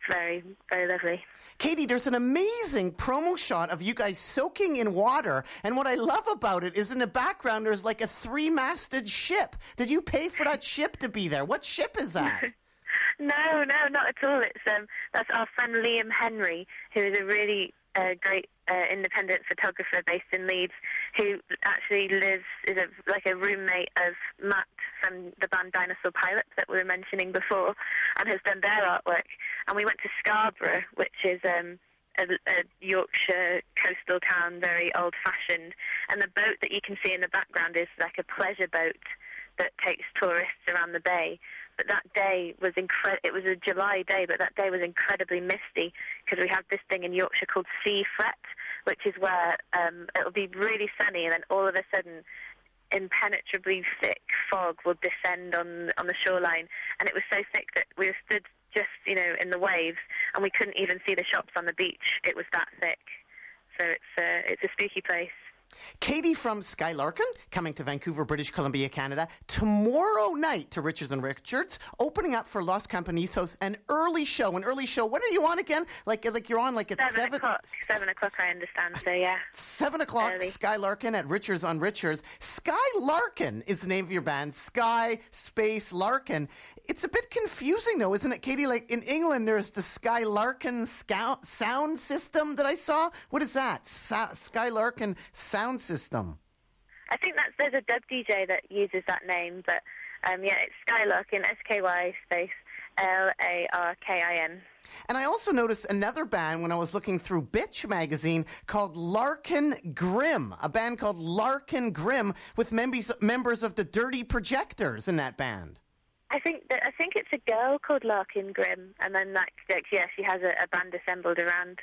very very lovely. Katie, there's an amazing promo shot of you guys soaking in water. And what I love about it is in the background, there's like a three masted ship. Did you pay for that ship to be there? What ship is that? [laughs] No, no, not at all. It's um, that's our friend Liam Henry, who is a really uh, great uh, independent photographer based in Leeds, who actually lives is a, like a roommate of Matt from the band Dinosaur Pile-Up that we were mentioning before, and has done their artwork. And we went to Scarborough, which is um, a, a Yorkshire coastal town, very old-fashioned, and the boat that you can see in the background is like a pleasure boat that takes tourists around the bay. But that day was incredible. It was a July day, but that day was incredibly misty because we have this thing in Yorkshire called sea fret, which is where um, it'll be really sunny, and then all of a sudden impenetrably thick fog will descend on on the shoreline, and it was so thick that we were stood just you know in the waves, and we couldn't even see the shops on the beach. It was that thick. So it's a it's a spooky place. Katie from Sky Larkin coming to Vancouver, British Columbia, Canada tomorrow night to Richards on Richards, opening up for Los Campesinos, an early show. An early show. When are you on again? Like like you're on like at Seven, seven o'clock. Seven o'clock, I understand. So yeah. Seven o'clock, Early. Sky Larkin at Richards on Richards. Sky Larkin is the name of your band. Sky Space Larkin. It's a bit confusing, though, isn't it, Katie? Like in England, there's the Sky Larkin scout sound system that I saw. What is that? Sa- Sky Larkin sound system. I think that's there's a dub DJ that uses that name, but um, yeah, it's Sky Larkin S K Y space L A R K I N. And I also noticed another band when I was looking through Bitch magazine called Larkin Grimm, a band called Larkin Grimm with members members of the Dirty Projectors in that band. I think that I think it's a girl called Larkin Grimm, and then like, like yeah, she has a, a band assembled around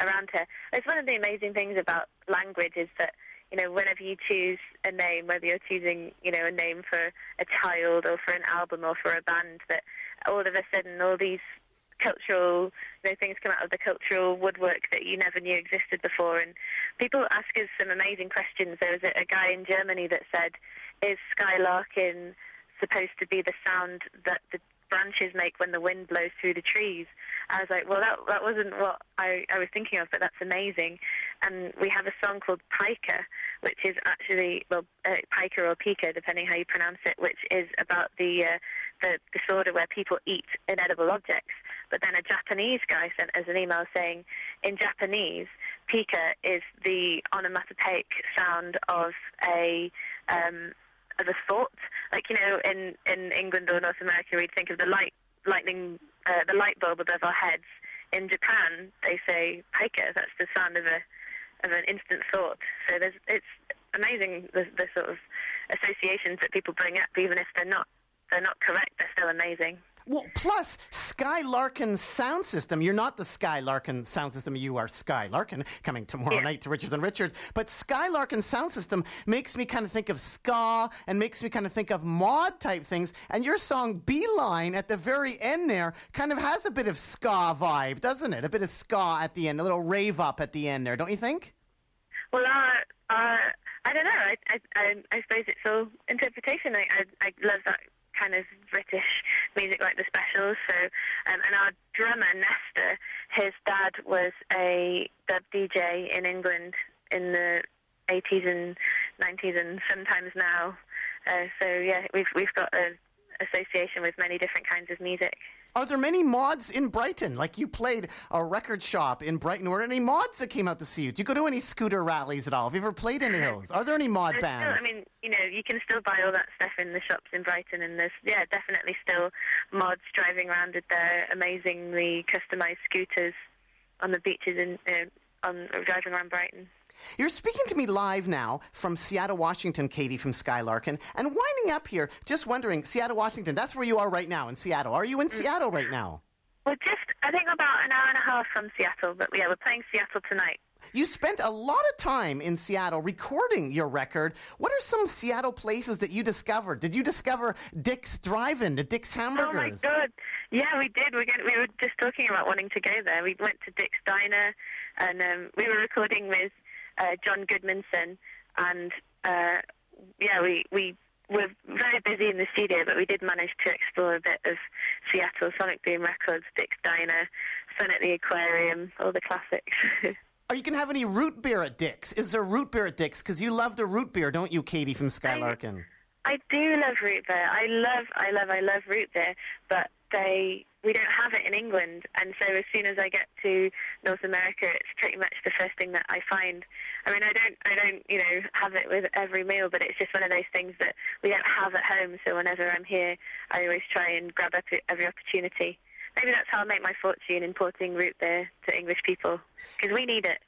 around her. It's one of the amazing things about language is that you know whenever you choose a name, whether you're choosing you know a name for a child or for an album or for a band, that all of a sudden all these cultural you know, things come out of the cultural woodwork that you never knew existed before. And people ask us some amazing questions. There was a, a guy in Germany that said, "Is Sky Larkin supposed to be the sound that the branches make when the wind blows through the trees?" I was like, "Well, that that wasn't what I, I was thinking of, but that's amazing." And we have a song called Piker, which is actually well, uh, Piker or Pica, depending how you pronounce it, which is about the uh, the disorder where people eat inedible objects. But then a Japanese guy sent us an email saying, in Japanese, pika is the onomatopoeic sound of a um, of a thought. Like you know, in in England or North America, we'd think of the light lightning, uh, the light bulb above our heads. In Japan, they say pika. That's the sound of a of an instant thought. So there's it's amazing the, the sort of associations that people bring up, even if they're not they're not correct. They're still amazing. Well, plus Sky Larkin sound system. You're not the Sky Larkin sound system. You are Sky Larkin coming tomorrow Yeah. night to Richards on Richards. But Sky Larkin sound system makes me kind of think of ska and makes me kind of think of mod type things. And your song Beeline at the very end there kind of has a bit of ska vibe, doesn't it? A bit of ska at the end, a little rave up at the end there, don't you think? Well, uh, uh, I don't know. I, I, I, I suppose it's all interpretation. I, I, I love that kind of British music, like the Specials. So, um, and our drummer Nesta, his dad was a dub DJ in England in the 80s and 90s, and sometimes now. Uh, so yeah, we've we've got an association with many different kinds of music. Are there many mods in Brighton? Like you played a record shop in Brighton. Were there any mods that came out to see you? Do you go to any scooter rallies at all? Have you ever played any of those? Are there any mod There's bands? Still, I mean, you know, you can still buy all that stuff in the shops in Brighton, and there's yeah, definitely still mods driving around with their amazingly customized scooters on the beaches in uh, on driving around Brighton. You're speaking to me live now from Seattle, Washington, Katie from Sky Larkin. And winding up here, just wondering, Seattle, Washington, that's where you are right now in Seattle. Are you in Seattle right now? We're just, I think, about an hour and a half from Seattle, but yeah, we're playing Seattle tonight. You spent a lot of time in Seattle recording your record. What are some Seattle places that you discovered? Did you discover Dick's Drive-In, the Dick's Hamburgers? Oh my god! Yeah, we did. We we were just talking about wanting to go there. We went to Dick's Diner, and um, we were recording with uh, John Goodmanson, and uh, yeah, we we were very busy in the studio, but we did manage to explore a bit of Seattle, Sonic Boom Records, Dick's Diner, Sun at the Aquarium, all the classics. Are [laughs] you going to have any root beer at Dick's? Is there root beer at Dick's? Because you love the root beer, don't you, Katie from Sky Larkin? I do love root beer. I love, I love, I love root beer, but they we don't have it in England, and so as soon as I get to North America, it's pretty much the first thing that I find. I mean, I don't, I don't, you know, have it with every meal, but it's just one of those things that we don't have at home. So whenever I'm here, I always try and grab up every opportunity. maybe that's how I make my fortune importing root beer to English people because we need it.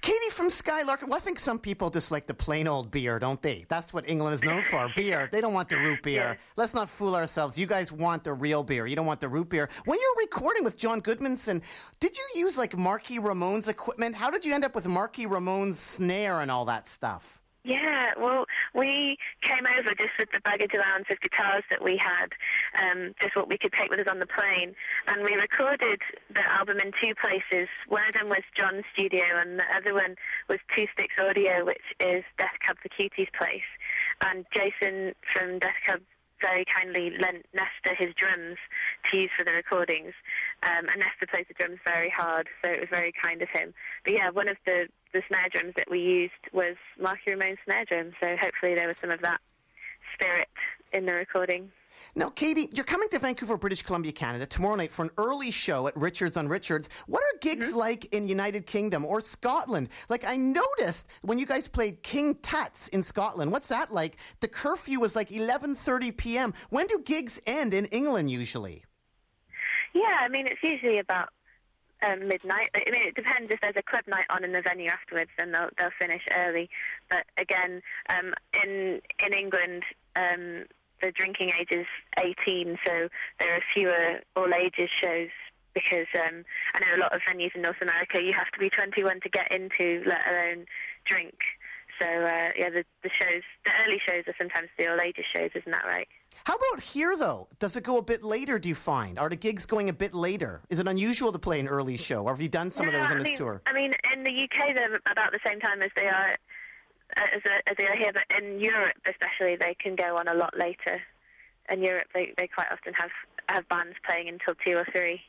Katie from Skylark. Well, I think some people just like the plain old beer, don't they? That's what England is known for beer. They don't want the root beer. Let's not fool ourselves. You guys want the real beer. You don't want the root beer. When you were recording with John Goodmanson, did you use like Marky Ramone's equipment? How did you end up with Marky Ramone's snare and all that stuff? Yeah, well, we came over just with the baggage allowance of guitars that we had, um, just what we could take with us on the plane, and we recorded the album in two places. One of them was John's studio, and the other one was Two Sticks Audio, which is Death Cab for Cutie's place. And Jason from Death Cab very kindly lent Nesta his drums to use for the recordings. Um, and Nesta plays the drums very hard, so it was very kind of him. But yeah, one of the, the snare drums that we used was Marky Ramone's snare drum, so hopefully there was some of that spirit in the recording. Now, Katie, you're coming to Vancouver, British Columbia, Canada tomorrow night for an early show at Richards on Richards. What are gigs mm-hmm. like in United Kingdom or Scotland? Like I noticed when you guys played King Tut's in Scotland. What's that like? The curfew was like 11:30 p.m. When do gigs end in England usually? Yeah, I mean, it's usually about um, midnight. I mean, it depends if there's a club night on in the venue afterwards, then they'll they'll finish early. But again, um, in in England, um, the drinking age is 18, so there are fewer all ages shows because um, I know a lot of venues in North America you have to be 21 to get into, let alone drink. So uh, yeah, the the shows, the early shows are sometimes the all ages shows, isn't that right? How about here though? Does it go a bit later? Do you find are the gigs going a bit later? Is it unusual to play an early show, or have you done some of those on I this mean, tour? I mean, in the UK, they're about the same time as they are as, as they are here, but in Europe, especially, they can go on a lot later. In Europe, they, they quite often have have bands playing until two or three.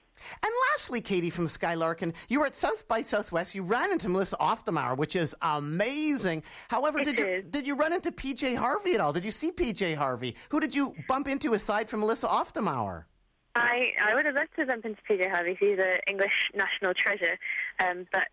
And lastly, Katie from Sky Larkin, you were at South by Southwest. You ran into Melissa Auf der Maur, which is amazing. However, It did you did you run into PJ Harvey at all? Did you see PJ Harvey? Who did you bump into aside from Melissa Auf der Maur? I I would have loved to bump into PJ Harvey. He's an English national treasure, um, but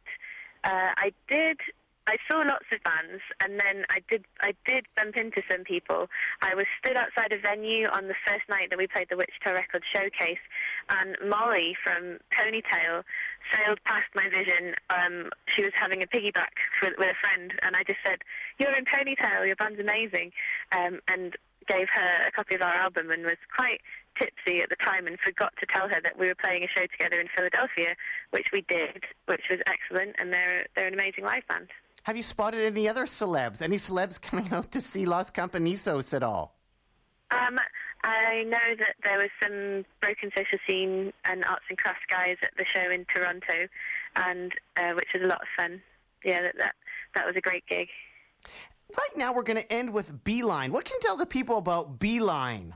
uh, I did. I saw lots of bands, and then I did. I did bump into some people. I was stood outside a venue on the first night that we played the Wichita Records showcase, and Molly from Ponytail sailed past my vision. Um, she was having a piggyback with, with a friend, and I just said, "You're in Ponytail. Your band's amazing," um, and gave her a copy of our album, and was quite tipsy at the time and forgot to tell her that we were playing a show together in Philadelphia, which we did, which was excellent, and they're they're an amazing live band. Have you spotted any other celebs? Any celebs [laughs] coming out to see Los Campesinos at all? Um, I know that there was some broken social scene and arts and crafts guys at the show in Toronto, and uh, which was a lot of fun. Yeah, that that, that was a great gig. Right now, we're going to end with Beeline. What can you tell the people about Beeline?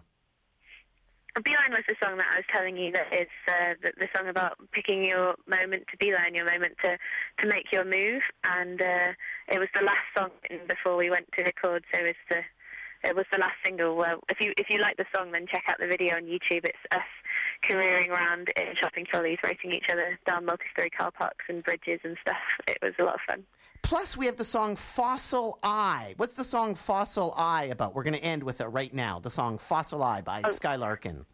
Beeline was the song that I was telling you that is uh, the, the song about picking your moment to beeline, your moment to, to make your move. And uh, it was the last song before we went to record, so it's the it was the last single. Well, if you if you like the song, then check out the video on YouTube. It's us careering around in shopping trolleys, racing each other down multi-story car parks and bridges and stuff. It was a lot of fun. Plus, we have the song Fossil, I. What's the song Fossil, I about? We're going to end with it right now. The song Fossil, I by Sky Larkin.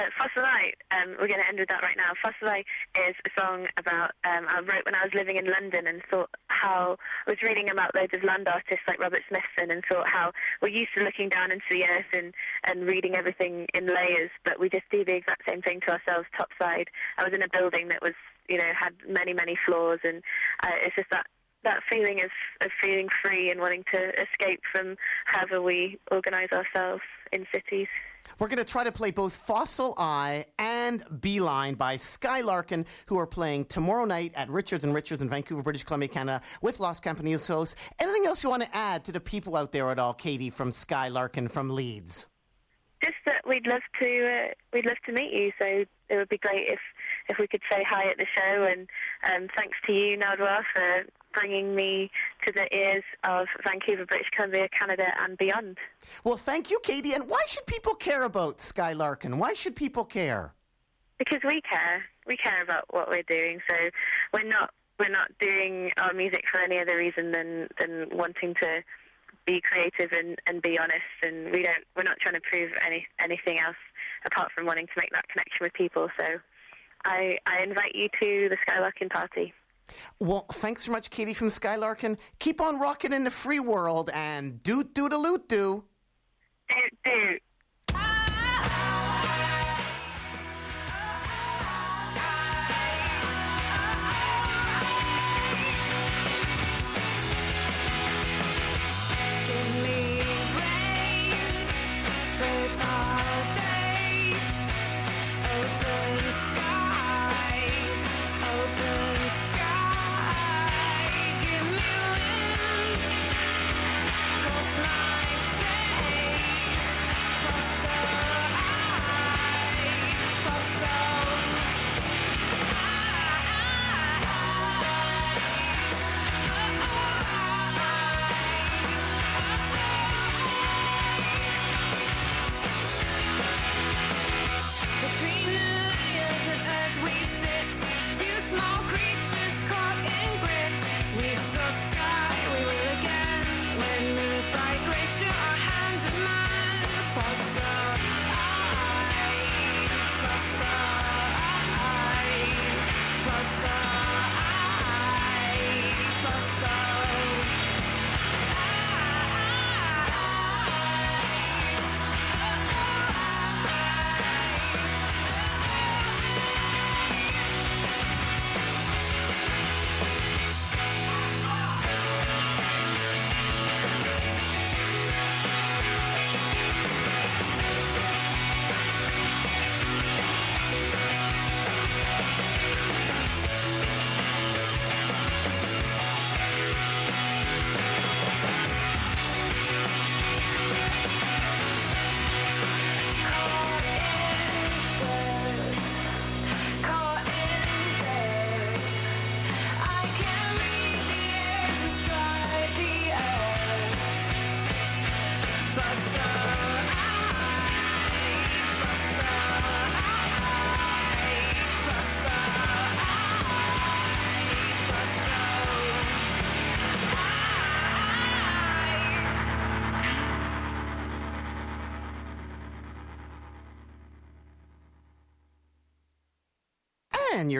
Uh, Fossil, I, um, we're going to end with that right now. Fossil, I is a song about um, I wrote when I was living in London and thought how I was reading about loads of land artists like Robert Smithson and thought how we're used to looking down into the earth and, and reading everything in layers, but we just do the exact same thing to ourselves topside. I was in a building that was, you know, had many, many floors, and uh, it's just that that feeling of, of feeling free and wanting to escape from however we organise ourselves in cities. We're going to try to play both Fossil, I and Beeline by Sky Larkin, who are playing tomorrow night at Richards on Richards in Vancouver, British Columbia, Canada, with Los Campesinos. Anything else you want to add to the people out there at all, Katie from Sky Larkin from Leeds? Just that we'd love to uh, we'd love to meet you. So it would be great if if we could say hi at the show. And um, thanks to you, Nardwuar, for bringing me to the ears of Vancouver, British Columbia, Canada, and beyond. Well, thank you, Katie. And why should people care about Sky Larkin? Why should people care? Because we care. We care about what we're doing. So we're not we're not doing our music for any other reason than than wanting to be creative and, and be honest. And we don't we're not trying to prove any anything else apart from wanting to make that connection with people. So I, I invite you to the Sky Larkin party. Well, thanks so much, Katie from Sky Larkin. Keep on rocking in the free world and doot doot a loot do. Doot doot.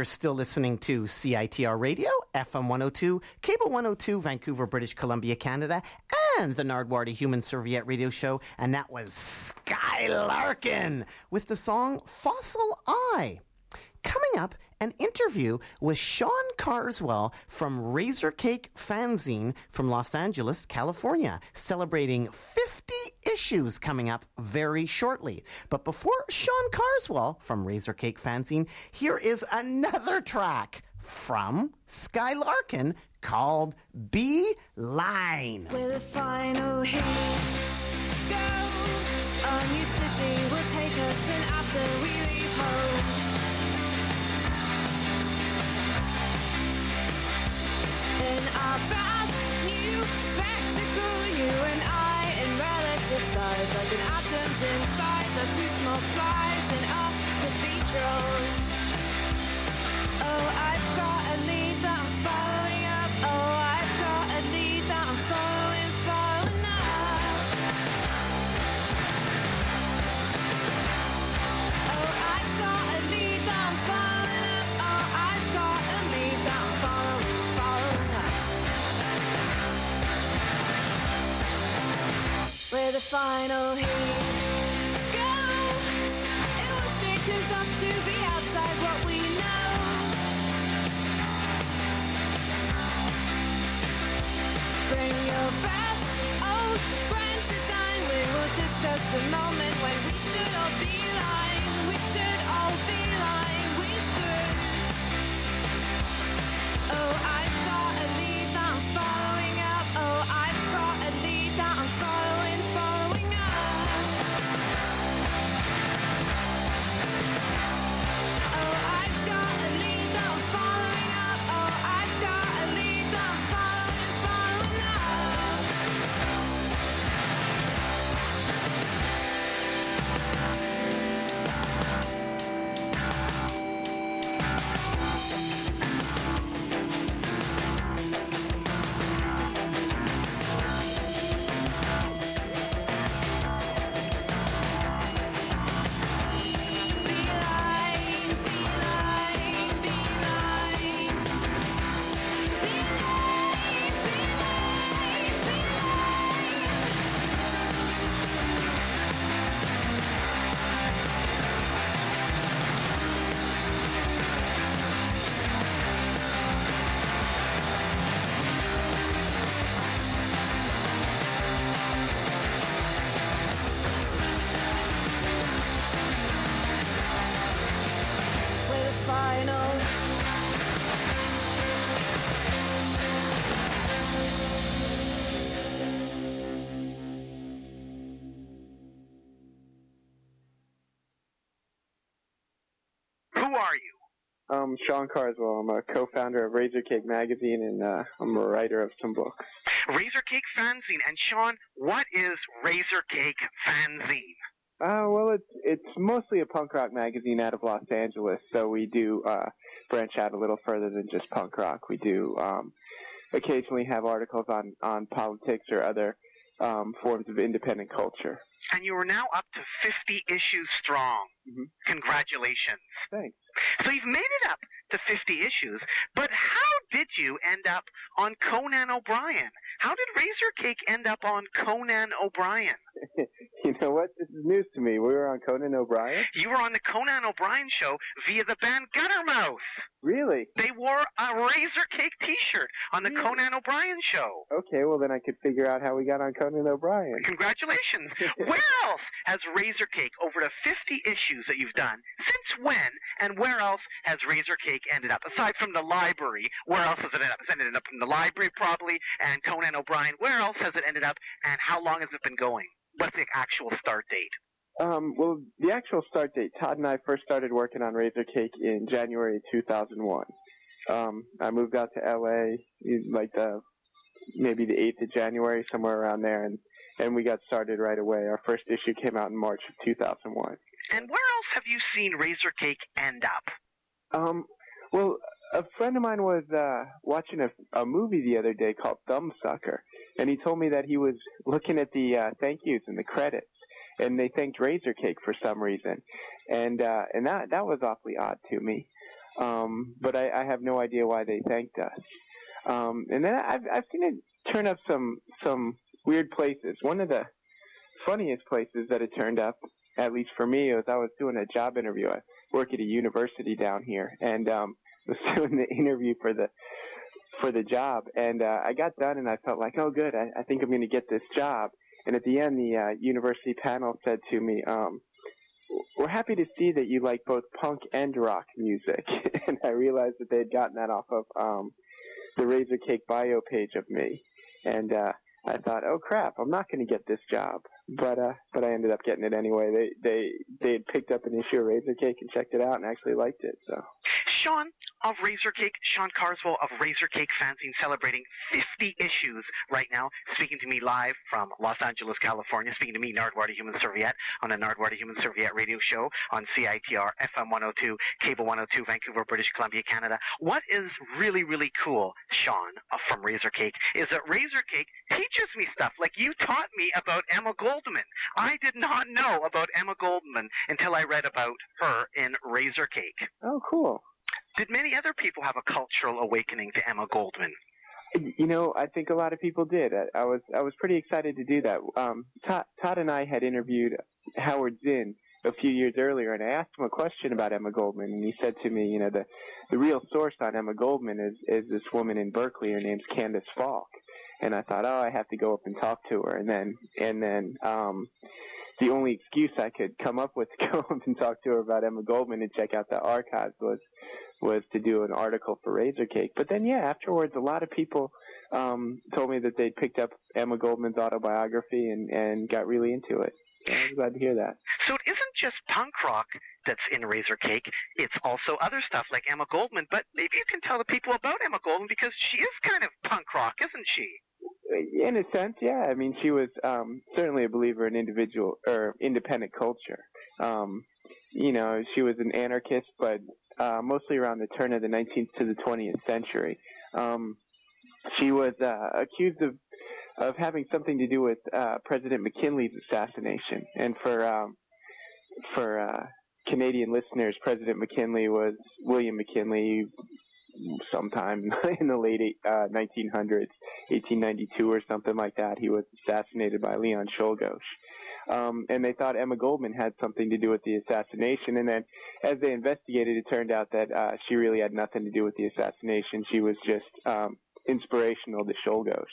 You're still listening to CITR Radio, FM 102, Cable 102, Vancouver, British Columbia, Canada, and the Nardwuar the Human Serviette Radio Show. And that was Sky Larkin with the song Fossil, I. Coming up, an interview with Sean Carswell from Razorcake Fanzine from Los Angeles, California, celebrating 50 issues coming up very shortly. But before Sean Carswell from Razorcake Fanzine, here is another track from Sky Larkin called B Line. With a final hit, go. A new city In our vast new spectacle, you and I, in relative size, like an atoms inside, are two small flies in a cathedral. Oh, I've got a lead that Where the final heat go. It will shake us off to be outside what we know. Bring your best old friends to dine. We will discuss the moment when we should all be lying. We should all be lying. We should. Oh, I've got a lead that I'm Who are you? Um, Sean Carswell. I'm a co-founder of Razorcake Magazine, and uh, I'm a writer of some books. Razorcake Fanzine. And Sean, what is Razorcake Fanzine? Uh, well, it's it's mostly a punk rock magazine out of Los Angeles, so we do uh, branch out a little further than just punk rock. We do um, occasionally have articles on on politics or other um, forms of independent culture. And you are now up to 50 issues strong. Mhm. Congratulations. Thanks. So you've made it up to 50 issues, but how did you end up on Conan O'Brien? How did Razorcake end up on Conan O'Brien? [laughs] Know what? This is news to me. We were on Conan O'Brien. You were on the Conan O'Brien show via the band Guttermouth. Really? They wore a Razor Cake t-shirt on the Really? Conan O'Brien show. Okay, well then I could figure out how we got on Conan O'Brien. Congratulations. [laughs] Where else has Razorcake, over the 50 issues that you've done, since when, and where else has Razor Cake ended up? Aside from the library, where else has it ended up? It's ended up in the library, probably, and Conan O'Brien. Where else has it ended up, and how long has it been going? What's the actual start date? Um, well, the actual start date, Todd and I first started working on Razorcake in January 2001. Um, I moved out to LA in like the maybe the 8th of January, somewhere around there, and and we got started right away. Our first issue came out in March of 2001. And where else have you seen Razorcake end up? Um, well, a friend of mine was uh, watching a, a movie the other day called Thumbsucker, and he told me that he was looking at the uh, thank yous and the credits, and they thanked Razorcake for some reason, and uh, and that that was awfully odd to me. Um, but I, I have no idea why they thanked us. Um, and then I've I've seen it turn up some some weird places. One of the funniest places that it turned up, at least for me, was I was doing a job interview. I work at a university down here, and um, [laughs] was doing the interview for the for the job, and uh, I got done, and I felt like, oh, good, I, I think I'm going to get this job. And at the end, the uh, university panel said to me, um, "We're happy to see that you like both punk and rock music." [laughs] and I realized that they had gotten that off of um, the Razorcake bio page of me, and uh, I thought, "Oh crap, I'm not going to get this job." But uh, but I ended up getting it anyway. They they they had picked up an issue of Razorcake and checked it out and actually liked it. So Sean of Razorcake, Sean Carswell of Razorcake Fanzine, celebrating 50 issues right now, speaking to me live from Los Angeles, California, speaking to me, Nardwuar Human Serviette, on the Nardwuar Human Serviette radio show on CITR, FM 102, Cable 102, Vancouver, British Columbia, Canada. What is really, really cool, Sean, uh, from Razorcake, is that Razor Cake teaches me stuff like you taught me about Emma Goldman. I did not know about Emma Goldman until I read about her in Razorcake. oh cool. Did many other people have a cultural awakening to Emma Goldman? You know, I think a lot of people did. I, I was I was pretty excited to do that. Um, Todd, Todd and I had interviewed Howard Zinn a few years earlier, and I asked him a question about Emma Goldman, and he said to me, you know, the the real source on Emma Goldman is is this woman in Berkeley. Her name's Candace Falk, and I thought, oh, I have to go up and talk to her, and then and then um, the only excuse I could come up with to [laughs] go up and talk to her about Emma Goldman and check out the archives was was to do an article for Razorcake. But then, yeah, afterwards, a lot of people um, told me that they'd picked up Emma Goldman's autobiography and, and got really into it. So I was glad to hear that. So it isn't just punk rock that's in Razorcake. It's also other stuff like Emma Goldman. But maybe you can tell the people about Emma Goldman because she is kind of punk rock, isn't she? In a sense, yeah. I mean, she was um, certainly a believer in individual or independent culture. Um, you know, she was an anarchist, but uh, mostly around the turn of the 19th to the 20th century. Um, she was uh, accused of of having something to do with uh, President McKinley's assassination, and for um, for uh, Canadian listeners, President McKinley was William McKinley, sometime [laughs] in the late uh, 1900s, 1892 or something like that. He was assassinated by Leon Czolgosz. Um, and they thought Emma Goldman had something to do with the assassination. And then, as they investigated, it turned out that uh, she really had nothing to do with the assassination. She was just um, inspirational to Czolgosz.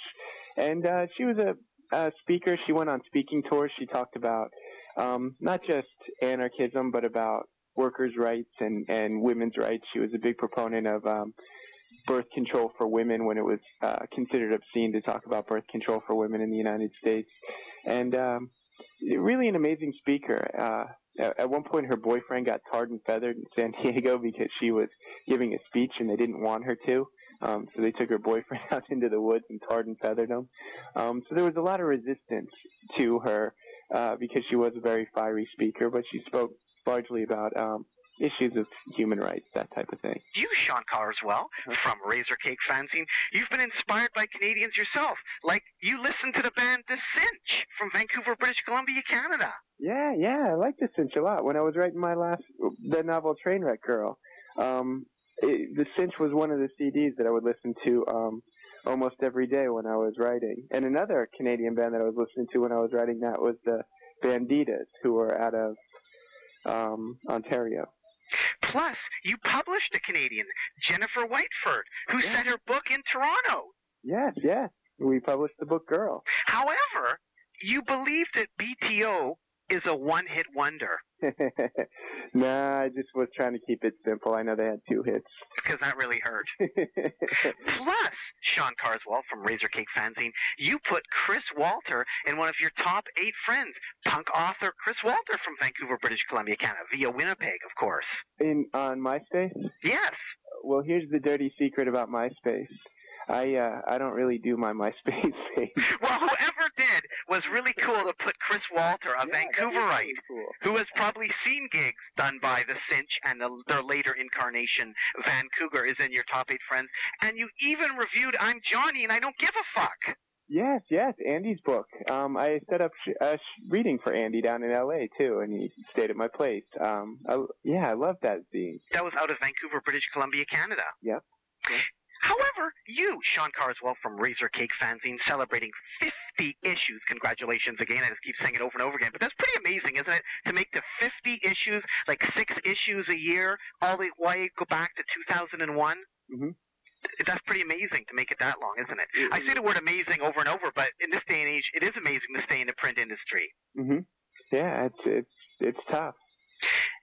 And uh, she was a, a speaker. She went on speaking tours. She talked about um, not just anarchism, but about workers' rights and, and women's rights. She was a big proponent of um, birth control for women when it was uh, considered obscene to talk about birth control for women in the United States. And um, really an amazing speaker. Uh, at, one point her boyfriend got tarred and feathered in San [laughs] Diego because she was giving a speech and they didn't want her to. Um, so they took her boyfriend [laughs] out into the woods and tarred and feathered him. Um, so there was a lot of resistance to her uh, because she was a very fiery speaker, but she spoke largely about um, issues of human rights, that type of thing. You, Sean Carswell, from Razorcake Fanzine, you've been inspired by Canadians yourself. Like, you listen to the band The Cinch from Vancouver, British Columbia, Canada. Yeah, yeah, I like the cinch a lot. When I was writing my last, the novel Trainwreck Girl, um, it, the cinch was one of the CDs that I would listen to um, almost every day when I was writing. And another Canadian band that I was listening to when I was writing that was the Banditas, who were out of um, Ontario. Plus, you published a Canadian, Jennifer Whiteford, who set her book in Toronto. Yes, yes. We published the book Grrrl. However, you believe that BTO is a one-hit wonder. [laughs] nah, I just was trying to keep it simple. I know they had two hits. Because that really hurt. [laughs] Plus, Sean Carswell from Razorcake Fanzine, you put Chris Walter in one of your top eight friends, punk author Chris Walter from Vancouver, British Columbia, Canada, via Winnipeg, of course. In on MySpace. Yes. Well, here's the dirty secret about MySpace. I uh, I don't really do my MySpace [laughs] page. Well, whoever did was really cool to put Chris Walter, a Yeah, Vancouverite, really cool. who has probably seen gigs done by the Cinch and the, their later incarnation, Vancouver, is in your top eight friends. And you even reviewed I'm Johnny and I Don't Give a Fuck. Yes, yes, Andy's book. Um, I set up sh- a sh- reading for Andy down in L.A. too, and he stayed at my place. Um, I, yeah, I love that zine. That was out of Vancouver, British Columbia, Canada. Yep. Yep. However, you, Sean Carswell from Razorcake Fanzine, celebrating 50 issues. Congratulations again. I just keep saying it over and over again. But that's pretty amazing, isn't it? To make the 50 issues, like six issues a year, all the way go back to 2001. Mhm. That's pretty amazing to make it that long, isn't it? I say the word amazing over and over, but in this day and age, it is amazing to stay in the print industry. hmm Yeah, it's it's it's tough.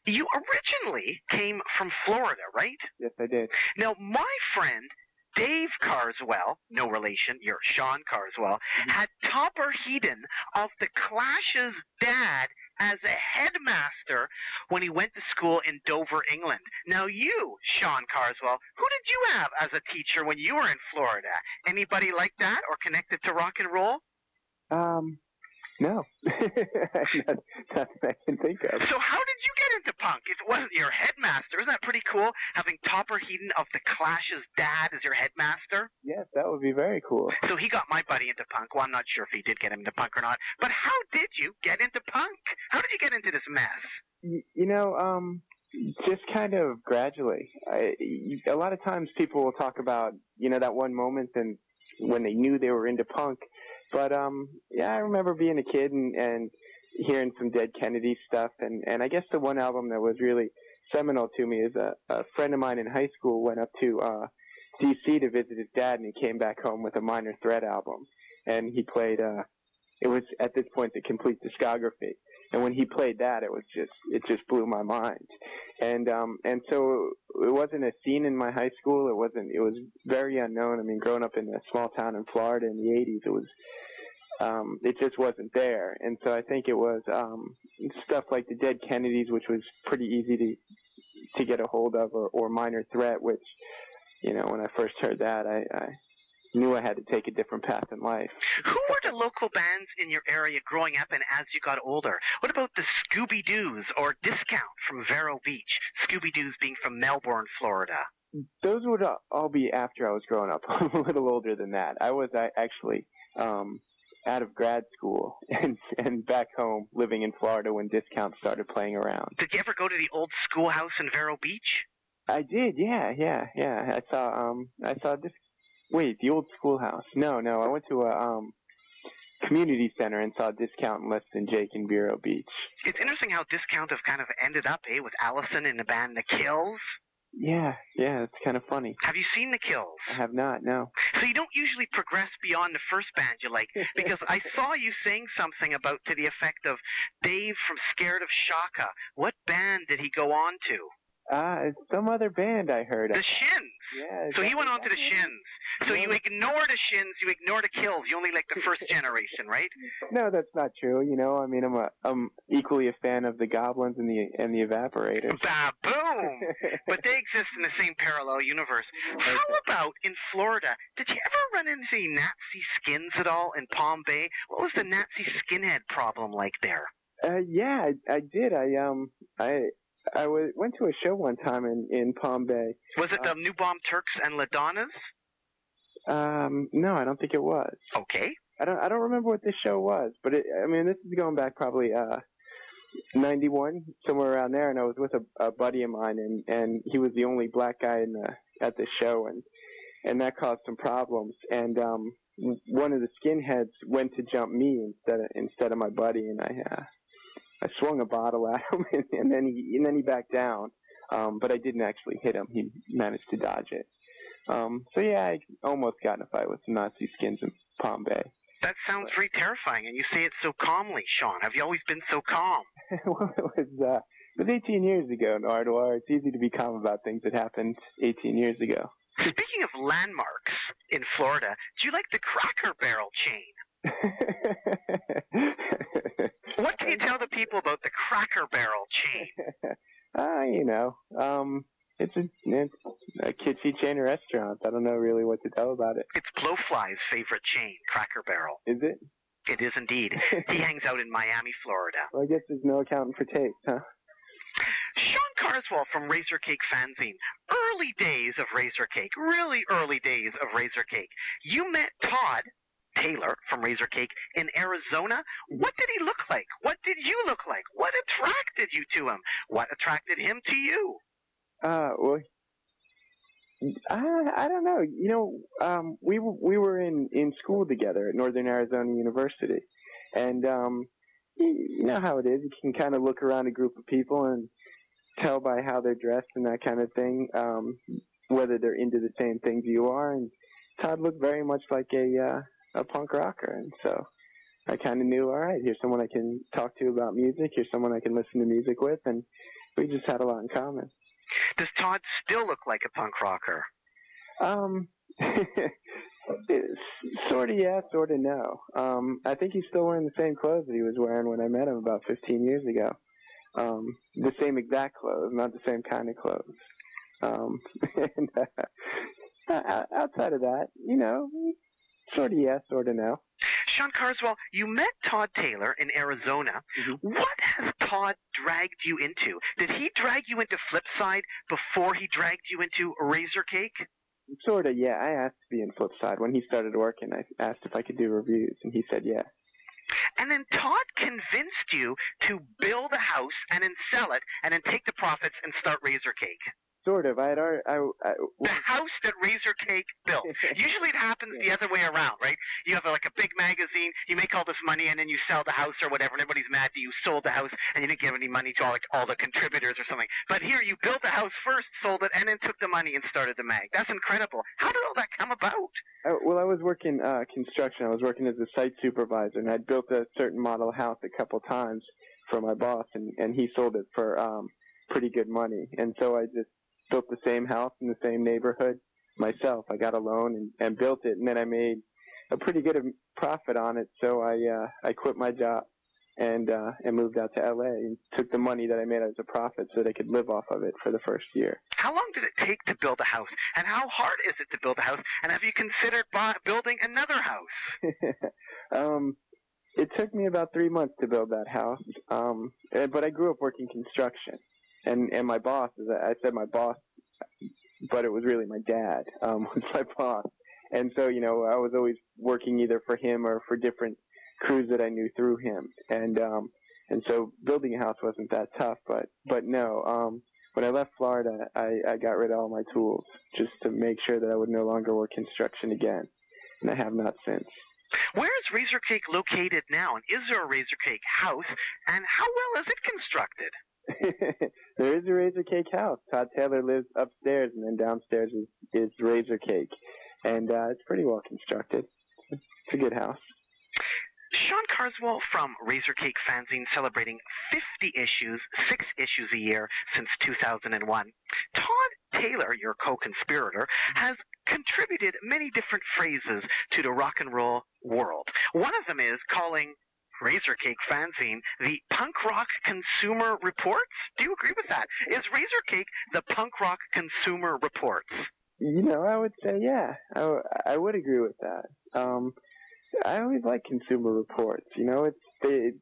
You originally came from Florida, right? Yes, I did. Now, my friend Dave Carswell, no relation, you're Sean Carswell, had Topper Headon of the Clash's dad as a headmaster when he went to school in Dover, England. Now, you, Sean Carswell, who did you have as a teacher when you were in Florida? Anybody like that or connected to rock and roll? Um, no, [laughs] not, not I can think of. So, how did you get into punk if it wasn't your headmaster? Isn't that pretty cool having Topper Headon of the Clash's dad as your headmaster? Yes, that would be very cool. So he got my buddy into punk. Well, I'm not sure if he did get him into punk or not. But how did you get into punk? How did you get into this mess? Y- You know, um, just kind of gradually. I, a lot of times people will talk about, you know, that one moment and when they knew they were into punk. But um, yeah, I remember being a kid and, and hearing some Dead Kennedy stuff. And, and I guess the one album that was really seminal to me is a, a friend of mine in high school went up to uh, D.C. to visit his dad, and he came back home with a Minor Threat album. And he played. Uh, it was at this point the complete discography. And when he played that, it was just it just blew my mind. And um and so it wasn't a scene in my high school. It wasn't. It was very unknown. I mean, growing up in a small town in Florida in the '80s, it was um it just wasn't there. And so I think it was um stuff like the Dead Kennedys, which was pretty easy to to get a hold of, or, or Minor Threat, which you know when I first heard that, I, I knew I had to take a different path in life. Who were the local bands in your area growing up and as you got older? What about the Scooby Doos or Discount from Vero Beach? Scooby Doos being from Melbourne, Florida. those would all be after I was growing up. [laughs] I'm a little older than that. I was actually um, out of grad school [laughs] and and back home living in Florida when Discount started playing around. Did you ever go to the old schoolhouse in Vero Beach? I did, yeah, yeah, yeah. I saw um I saw this. Wait, the old schoolhouse? No, no. I went to a um community center and saw Discount Less Than Jake in Vero Beach. It's interesting how Discount have kind of ended up, eh, with Allison in the band The Kills. Yeah, yeah. It's kind of funny. Have you seen The Kills? I have not. No. So you don't usually progress beyond the first band you like, [laughs] because I saw you saying something about to the effect of Dave from Scared of Chaka. What band did he go on to? Ah, it's some other band I heard. The. Shins. Yeah. So he went on to the? Shins. So you ignore the Shins, you ignore the Kills. You only like the first generation, right? No, that's not true. You know, I mean, I'm a, I'm equally a fan of the Goblins and the and the Evaporators. Ba-boom! [laughs] but they exist in the same parallel universe. How about in Florida? Did you ever run into any Nazi skins at all in Palm Bay? What was the Nazi skinhead problem like there? Uh, yeah, I, I did. I um, I I w- went to a show one time in in Palm Bay. Was it the New Bomb Turks and Ladonnas? Um, no, I don't think it was. Okay. I don't I don't remember what this show was, but it, I mean, this is going back probably uh. 91 somewhere around there and I was with a, a buddy of mine and and he was the only black guy in the at the show and and that caused some problems and um one of the skinheads went to jump me instead of instead of my buddy and I uh, I swung a bottle at him [laughs] and, and then he and then he backed down um but I didn't actually hit him he managed to dodge it um so yeah I almost got in a fight with some Nazi skins in Palm Bay That sounds very terrifying, and you say it so calmly, Sean. Have you always been so calm? [laughs] well, it was uh, it was 18 years ago, Nardwuar. It's easy to be calm about things that happened 18 years ago. Speaking of landmarks in Florida, do you like the Cracker Barrel chain? [laughs] What can you tell the people about the Cracker Barrel chain? [laughs] Ah, you know, um, it's a it's a kitschy chain of restaurants. I don't know really what to tell about it. It's Blowfly's favorite chain, Cracker Barrel. Is it? It is indeed. He [laughs] hangs out in Miami, Florida. Well, I guess there's no accounting for taste, huh? Sean Carswell from Razorcake Fanzine. Early days of Razorcake, really early days of Razorcake. You met Todd Taylor from Razorcake in Arizona. What did he look like? What did you look like? What attracted you to him? What attracted him to you? Uh, well, I I don't know. You know, um, we we were in in school together at Northern Arizona University, and um, you, you know how it is. You can kind of look around a group of people and tell by how they're dressed and that kind of thing um, whether they're into the same things you are. And Todd looked very much like a uh, a punk rocker, and so. I kind of knew, all right, here's someone I can talk to about music. Here's someone I can listen to music with, and we just had a lot in common. Does Todd still look like a punk rocker? Um, [laughs] sort of yeah, sort of no. Um, I think he's still wearing the same clothes that he was wearing when I met him about 15 years ago. Um, the same exact clothes, not the same kind of clothes. Um, [laughs] and uh, outside of that, you know, sort of yes, sort of no. Sean Carswell, you met Todd Taylor in Arizona. Mhm. What has Todd dragged you into? Did he drag you into Flipside before he dragged you into Razorcake? Sort of, yeah. I asked to be in Flipside when he started working. I asked if I could do reviews, and he said yes. And then Todd convinced you to build a house and then sell it and then take the profits and start Razorcake. Sort of. I had already. I, I, The house that Razor Cake built. [laughs] Usually it happens the other way around, right? You have like a big magazine, you make all this money, and then you sell the house or whatever, and everybody's mad that you sold the house and you didn't give any money to all, like, all the contributors or something. But here, you built the house first, sold it, and then took the money and started the mag. That's incredible. How did all that come about? I, well, I was working uh, construction. I was working as a site supervisor, and I'd built a certain model house a couple times for my boss, and and he sold it for um, pretty good money. And so I just built the same house in the same neighborhood myself. I got a loan and, and built it, and then I made a pretty good profit on it. So I uh, I quit my job and uh, and moved out to LA and took the money that I made as a profit so that I could live off of it for the first year. How long did it take to build a house? And how hard is it to build a house? And have you considered bu- building another house? [laughs] um, it took me about three months to build that house. Um, eh, but I grew up working construction, and and my boss is I said my boss, but it was really my dad um, [laughs] was my boss, and so you know I was always working either for him or for different crews that I knew through him, and um, and so building a house wasn't that tough. But but no, um, when I left Florida, I, I got rid of all my tools just to make sure that I would no longer work construction again, and I have not since. Where is Razorcake located now? And is there a Razorcake house? And how well is it constructed? [laughs] there is a Razorcake house. Todd Taylor lives upstairs, and then downstairs is, is Razorcake, and uh, it's pretty well constructed. It's a good house. Sean Carswell from Razorcake Fanzine celebrating 50 issues, six issues a year since 2001. Todd Taylor, your co-conspirator, has contributed many different phrases to the rock and roll world. One of them is calling Razorcake Fanzine the punk rock consumer reports. Do you agree with that? Is Razorcake the punk rock consumer reports? You know, I would say yeah. I, I would agree with that. Um, I always like consumer reports. You know, it's they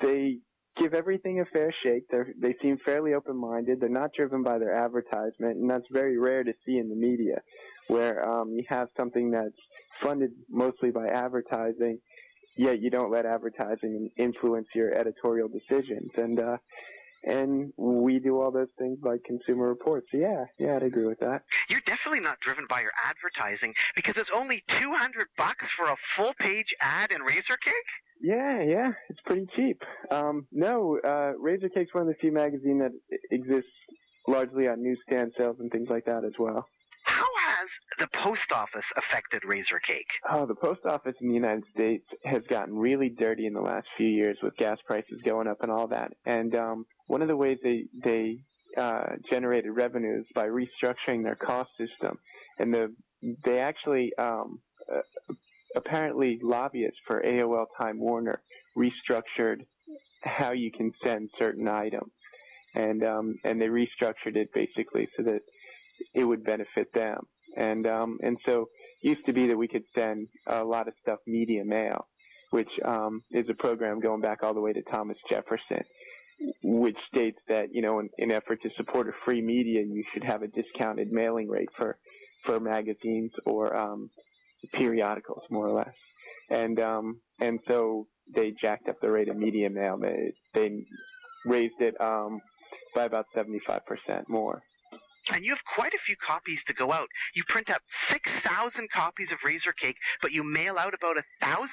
they give everything a fair shake. They they seem fairly open minded. They're not driven by their advertisement, and that's very rare to see in the media, where um, you have something that's funded mostly by advertising, yet you don't let advertising influence your editorial decisions. And uh, and we do all those things like Consumer Reports. Yeah, yeah, I'd agree with that. You're definitely not driven by your advertising because it's only 200 bucks for a full page ad in Razorcake. Yeah, yeah, it's pretty cheap. Um, no, uh, Razorcake's one of the few magazines that exists largely on newsstand sales and things like that as well. Has the post office affected Razorcake? Oh, the post office in the United States has gotten really dirty in the last few years with gas prices going up and all that. And um, one of the ways they they uh, generated revenues by restructuring their cost system, and the they actually um, uh, apparently lobbyists for AOL Time Warner restructured how you can send certain items, and um, and they restructured it basically so that it would benefit them. And um, and so used to be that we could send a lot of stuff media mail, which um, is a program going back all the way to Thomas Jefferson, which states that you know in, in effort to support a free media, you should have a discounted mailing rate for for magazines or um, periodicals, more or less. And um, and so they jacked up the rate of media mail. They they raised it um, by about seventy five percent more. And you have quite a few copies to go out. You print out 6,000 copies of Razorcake, but you mail out about a thousand?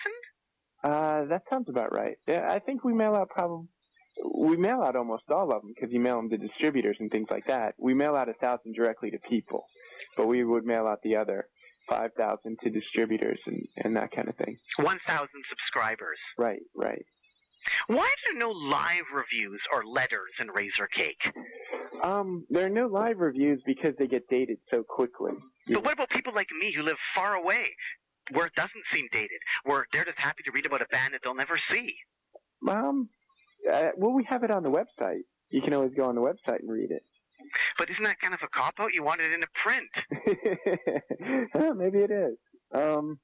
Uh, that sounds about right. Yeah, I think we mail out probably we mail out almost all of them because you mail them to distributors and things like that. We mail out a thousand directly to people, but we would mail out the other five thousand to distributors and and that kind of thing. 1,000 subscribers. Right, right. Why are there no live reviews or letters in Razorcake? Um, there are no live reviews because they get dated so quickly. But what about people like me who live far away, where it doesn't seem dated, where they're just happy to read about a band that they'll never see? Um, uh, well, we have it on the website. You can always go on the website and read it. But isn't that kind of a cop out? You want it in a print. Well, [laughs] Maybe it is. Um,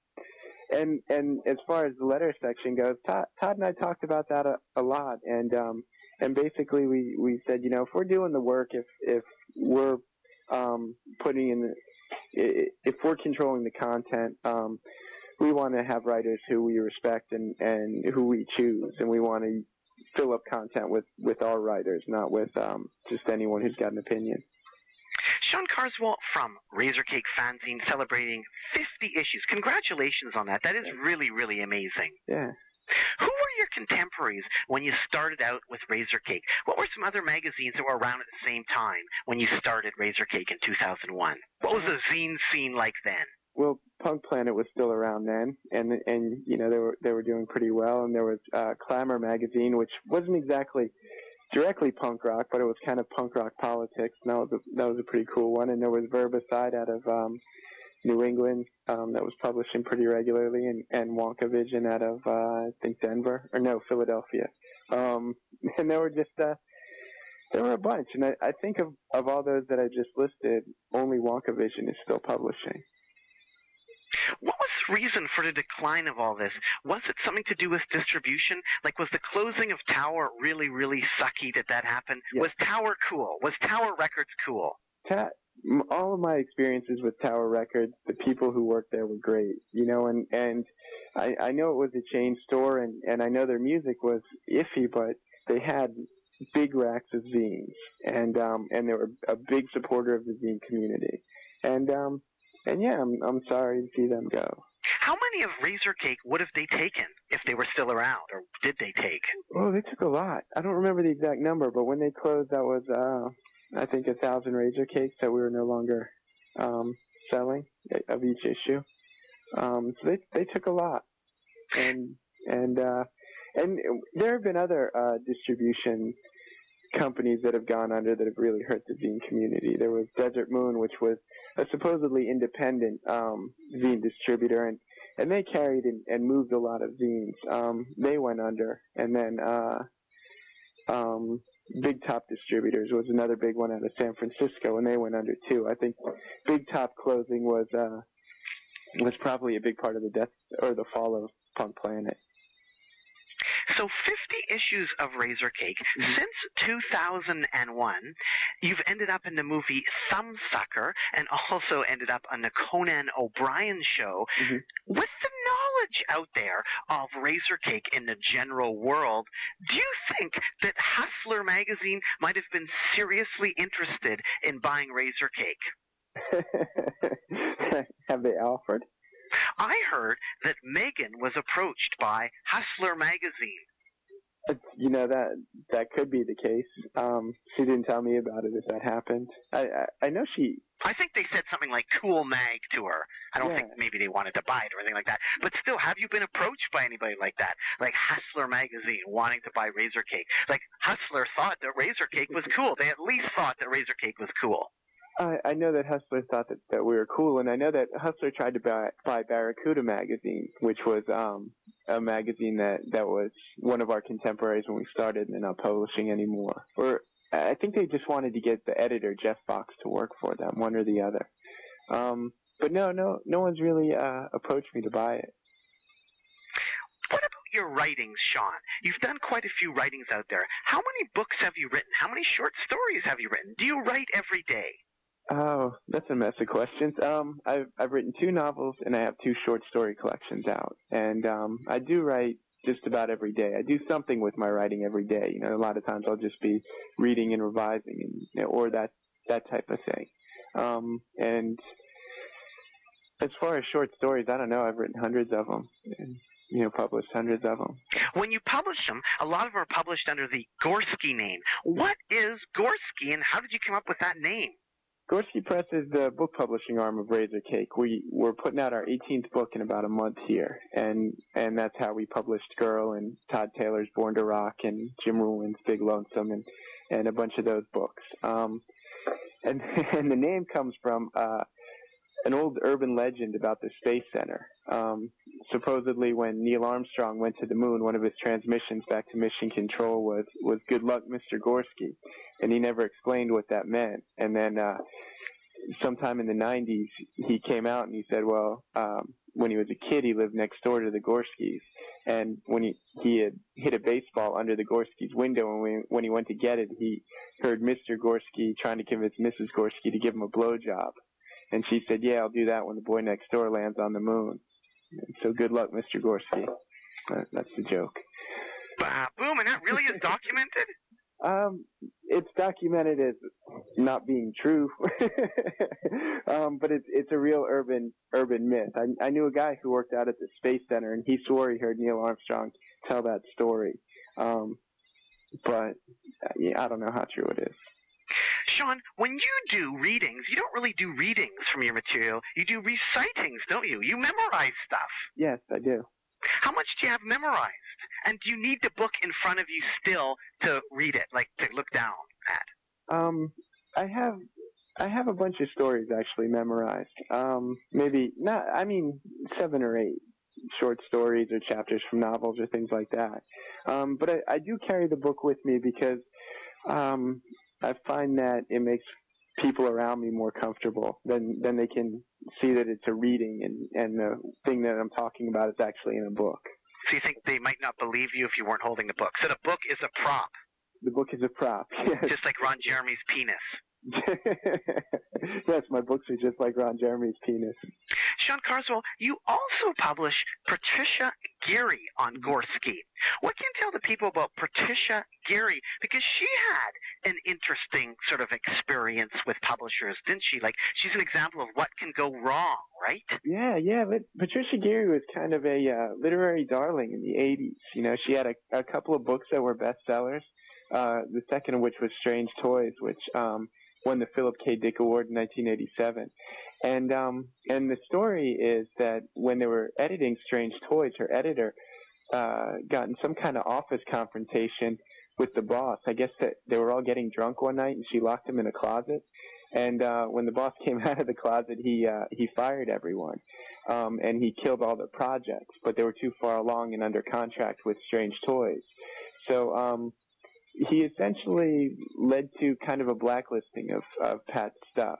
and and as far as the letter section goes, Todd, Todd and I talked about that a, a lot, and um, and basically we we said, you know, if we're doing the work, if if we're um, putting in, the, if we're controlling the content, um, we want to have writers who we respect and and who we choose, and we want to fill up content with with our writers, not with um, just anyone who's got an opinion. Sean Carswell from Razorcake Fanzine celebrating 50 issues. Congratulations on that. That is really, really amazing. Yeah. Who were your contemporaries when you started out with Razorcake? What were some other magazines that were around at the same time when you started Razorcake in 2001? What was the zine scene like then? well, Punk Planet was still around then, and and you know they were they were doing pretty well. And there was uh, Clamor magazine, which wasn't exactly directly punk rock, but it was kind of punk rock politics. And that was a, that was a pretty cool one. And there was Verbicide out of um, New England um, that was publishing pretty regularly, and and Wonka Vision out of uh, I think Denver or no Philadelphia. Um, [laughs] and there were just uh, there were a bunch, and I, I think of of all those that I just listed, only Wonka Vision is still publishing. What was the reason for the decline of all this? Was it something to do with distribution? Like, was the closing of Tower really, really sucky Did that happen? Yeah. Was Tower cool? Was Tower Records cool? Ta- all of my experiences with Tower Records, the people who worked there were great, you know, and and I, I know it was a chain store, and and I know their music was iffy, but they had big racks of zines, and um and they were a big supporter of the zine community, and um and yeah, I'm I'm sorry to see them go. How many of Razorcake would have they taken if they were still around, or did they take? Oh, they took a lot. I don't remember the exact number, but when they closed, that was uh I think a thousand Razorcakes that we were no longer um selling of each issue. Um, so they they took a lot, and and uh, and there have been other uh, distribution companies that have gone under that have really hurt the zine community. There was Desert Moon, which was a supposedly independent um, zine distributor, and and they carried and, and moved a lot of zines. Um, they went under, and then uh, um, Big Top Distributors was another big one out of San Francisco, and they went under too. I think Big Top closing was uh, was probably a big part of the death or the fall of Punk Planet. So 50 issues of Razorcake. Mhm. Since 2001, you've ended up in the movie Thumbsucker and also ended up on the Conan O'Brien show. Mhm. With the knowledge out there of Razorcake in the general world, do you think that Hustler magazine might have been seriously interested in buying Razorcake? [laughs] have they offered? I heard that Megan was approached by Hustler magazine. You know that that could be the case. Um, she didn't tell me about it if that happened. I I, I know she. I think they said something like "cool mag" to her. I don't Yeah. think maybe they wanted to buy it or anything like that. But still, have you been approached by anybody like that, like Hustler magazine, wanting to buy Razorcake? Like Hustler thought that Razorcake was cool. They at least thought that Razorcake was cool. I, I know that Hustler thought that, that we were cool, and I know that Hustler tried to buy, buy Barracuda magazine, which was um, a magazine that, that was one of our contemporaries when we started, and they're not publishing anymore. Or I think they just wanted to get the editor Jeff Fox to work for them, one or the other. Um, but no, no, no one's really uh, approached me to buy it. What about your writings, Sean? You've done quite a few writings out there. How many books have you written? How many short stories have you written? Do you write every day? Oh, that's a mess of questions. Um, I've I've written two novels and I have two short story collections out, and um, I do write just about every day. I do something with my writing every day. You know, a lot of times I'll just be reading and revising, and or that that type of thing. Um, and as far as short stories, I don't know. I've written hundreds of them, and you know, published hundreds of them. When you publish them, a lot of them are published under the Gorsky name. What is Gorsky, and how did you come up with that name? Gorsky Press is the book publishing arm of Razorcake. We we're putting out our 18th book in about a month here, and and that's how we published Girl and Todd Taylor's Born to Rock and Jim Ruland's Big Lonesome and and a bunch of those books. Um, and [laughs] and the name comes from uh, an old urban legend about the Space Center. Um, supposedly, when Neil Armstrong went to the moon, one of his transmissions back to Mission Control was was "Good luck, Mr. Gorsky," and he never explained what that meant. And then uh, sometime in the 90s, he came out and he said, well, um, when he was a kid, he lived next door to the Gorskys. And when he, he had hit a baseball under the Gorskys' window, and when, when he went to get it, he heard Mr. Gorsky trying to convince Mrs. Gorsky to give him a blowjob. And she said, yeah, I'll do that when the boy next door lands on the moon. So good luck, Mr. Gorsky. That, that's the joke. Bah, boom, and that really is documented? [laughs] Um, it's documented as not being true, [laughs] um, but it's it's a real urban urban myth. I, I knew a guy who worked out at the Space Center, and he swore he heard Neil Armstrong tell that story. Um, but yeah, I don't know how true it is. Sean, when you do readings, you don't really do readings from your material. You do recitings, don't you? You memorize stuff. Yes, I do. How much do you have memorized? And do you need the book in front of you still to read it, like to look down at? Um, I have I have a bunch of stories actually memorized. Um, maybe not. I mean, seven or eight short stories or chapters from novels or things like that. Um, but I, I do carry the book with me because um, I find that it makes people around me more comfortable. Then then they can see that it's a reading and and the thing that I'm talking about is actually in a book. So you think they might not believe you if you weren't holding the book. So the book is a prop, The book is a prop. [laughs] Yes. just like Ron Jeremy's penis. [laughs] yes, my books are just like Ron Jeremy's penis. Sean Carswell, you also publish Patricia Geary on Gorsky. What can you tell the people about Patricia Geary? Because she had an interesting sort of experience with publishers, didn't she? Like, she's an example of what can go wrong, right? Yeah, yeah. But Patricia Geary was kind of a uh, literary darling in the '80s. You know, she had a, a couple of books that were bestsellers. Uh, the second of which was Strange Toys, which um, won the Philip K. Dick Award in 1987. And um, and the story is that when they were editing Strange Toys, her editor uh, got in some kind of office confrontation with the boss. I guess that they were all getting drunk one night, and she locked him in a closet. And uh, when the boss [laughs] came out of the closet, he uh, he fired everyone, um, and he killed all the projects. But they were too far along and under contract with Strange Toys. So um, he essentially led to kind of a blacklisting of, of Pat's stuff.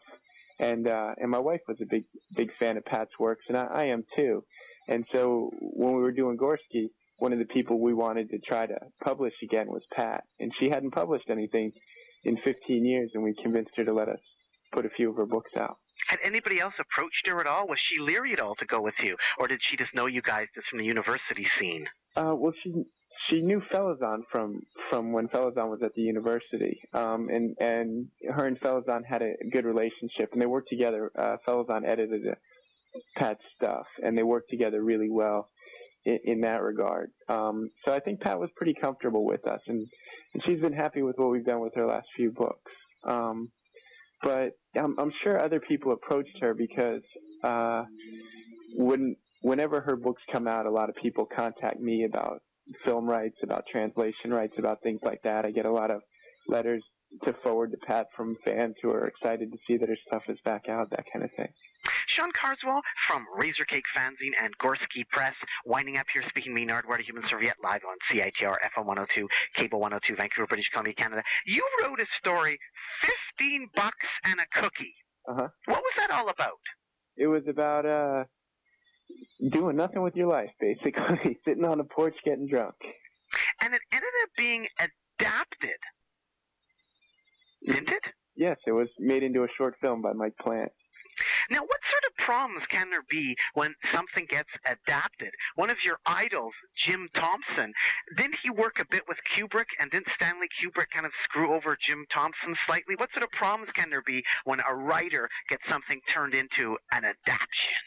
And uh, and my wife was a big big fan of Pat's works, and I, I am too. And so when we were doing Gorsky, one of the people we wanted to try to publish again was Pat, and she hadn't published anything in 15 years, and we convinced her to let us put a few of her books out. Had anybody else approached her at all? Was she leery at all to go with you, or did she just know you guys just from the university scene? Uh, well, she she knew Felizon from from when Felizon was at the university, um, and and her and Felizon had a good relationship, and they worked together. Uh, Felazon edited Pat's stuff, and they worked together really well in, in that regard. Um, so I think Pat was pretty comfortable with us, and, and she's been happy with what we've done with her last few books. Um, but I'm, I'm sure other people approached her because uh, when whenever her books come out, a lot of people contact me about film rights, about translation rights, about things like that. I get a lot of letters to forward to Pat from fans who are excited to see that her stuff is back out, that kind of thing. Sean Carswell from Razorcake Fanzine and Gorsky Press, winding up here speaking to me, Nardwuar, the Human Serviette, live on CITR, FM 102, Cable 102, Vancouver, British Columbia, Canada. You wrote a story, 15 bucks and a cookie. Uh-huh. What was that all about? It was about uh, doing nothing with your life, basically, [laughs] sitting on a porch getting drunk. And it ended up being adapted. Didn't it? Yes, it was made into a short film by Mike Plant. Now, what sort of problems can there be when something gets adapted? One of your idols, Jim Thompson, didn't he work a bit with Kubrick, and didn't Stanley Kubrick kind of screw over Jim Thompson slightly? What sort of problems can there be when a writer gets something turned into an adaptation?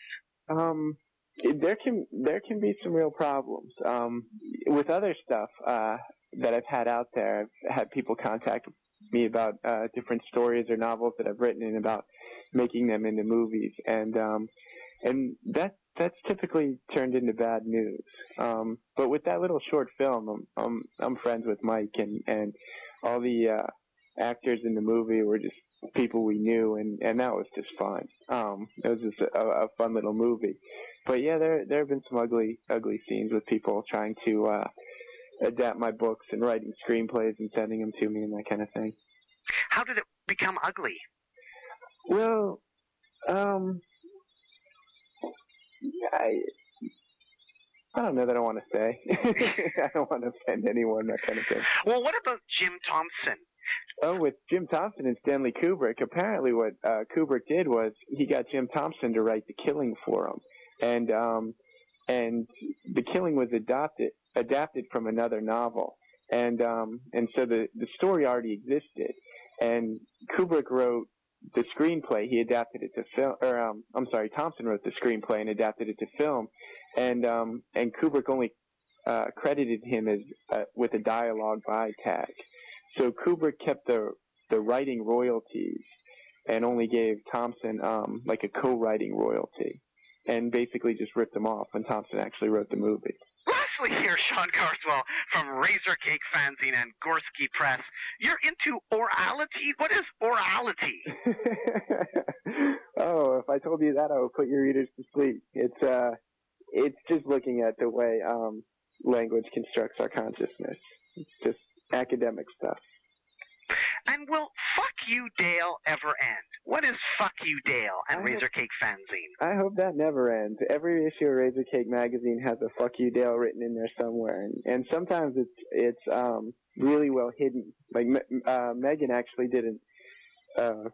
Um, there can there can be some real problems um, with other stuff uh, that I've had out there. I've had people contact me about uh, different stories or novels that I've written and about making them into movies, and um, and that that's typically turned into bad news. Um, but with that little short film, I'm I'm, I'm friends with Mike, and and all the uh, actors in the movie were just people we knew, and and that was just fun. Um, it was just a, a fun little movie. But yeah, there there have been some ugly ugly scenes with people trying to uh, adapt my books and writing screenplays and sending them to me and that kind of thing. How did it become ugly? Well, um, I I don't know that I want to say. [laughs] I don't want to offend anyone, that kind of thing. Well, what about Jim Thompson? Oh, with Jim Thompson and Stanley Kubrick, apparently what uh, Kubrick did was he got Jim Thompson to write The Killing for him, and um, and The Killing was adopted adapted from another novel, and um, and so the the story already existed, and Kubrick wrote the screenplay. He adapted it to film, or um, I'm sorry, Thompson wrote the screenplay and adapted it to film, and um, and Kubrick only uh, credited him as uh, with a dialogue by tag. So Kubrick kept the the writing royalties and only gave Thompson um, like a co-writing royalty, and basically just ripped him off when Thompson actually wrote the movie. Lastly, here, Sean Carswell from Razorcake Fanzine and Gorsky Press. You're into orality. What is orality? [laughs] oh, if I told you that, I would put your readers to sleep. It's uh, it's just looking at the way um, language constructs our consciousness. It's just academic stuff. And will Fuck You Dale ever end? What is Fuck You Dale and I- Razorcake Fanzine? I hope that never ends. Every issue of Razorcake magazine has a "fuck you, Dale" written in there somewhere, and, and sometimes it's it's um, really well hidden. Like uh, Megan actually did a uh,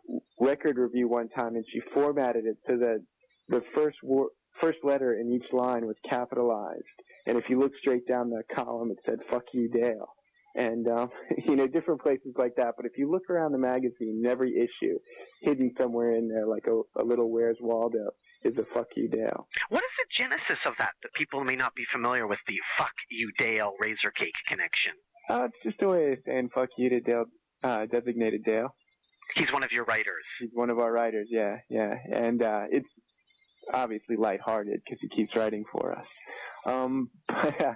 record review one time, and she formatted it so that the first wor- first letter in each line was capitalized, and if you look straight down the column, it said "fuck you, Dale." And um, [laughs] you know, different places like that. But if you look around the magazine, in every issue, hidden somewhere in there, like a, a little "Where's Waldo," is a "fuck you, Dale." What is the genesis of that that people may not be familiar with the Fuck You Dale Razorcake connection? Uh, it's just a way of saying "fuck you" to Dale, uh, designated Dale. He's one of your writers. He's one of our writers. Yeah, yeah, and uh, it's obviously lighthearted because he keeps writing for us. Um, [laughs] but uh,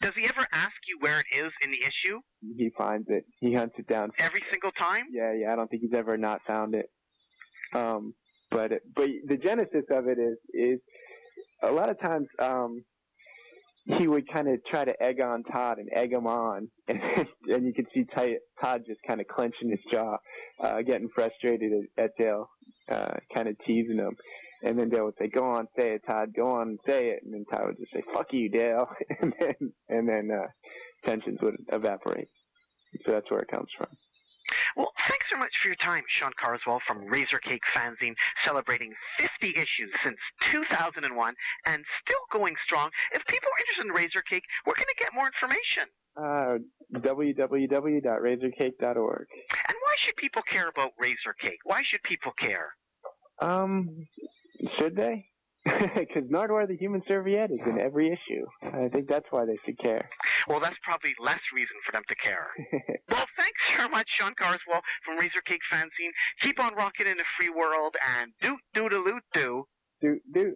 Does he ever ask you where it is in the issue He finds it. He hunts it down. every single time? Yeah, yeah. I don't think he's ever not found it. Um, but but the genesis of it is is a lot of times um, he would kind of try to egg on Todd and egg him on, [laughs] and and you could see Ty, Todd just kind of clenching his jaw, uh, getting frustrated at, at Dale, uh, kind of teasing him. And then Dale would say, "Go on, say it, Todd. Go on and say it." And then Todd would just say, "Fuck you, Dale," [laughs] and then and then uh, tensions would evaporate. So that's where it comes from. Well, thanks so much for your time, Sean Carswell from Razorcake Fanzine, celebrating 50 issues since 2001 and still going strong. If people are interested in Razorcake, where can they get more information? Uh, www.razorcake.org. And why should people care about Razorcake? Why should people care? Um, should they? [laughs] Because Nardwuar the Human Serviette is in every issue. I think that's why they should care. Well, that's probably less reason for them to care. [laughs] well, thanks very much, Sean Carswell from Razorcake Fanzine. Keep on rocking in the free world and doot doodaloot doo. do do.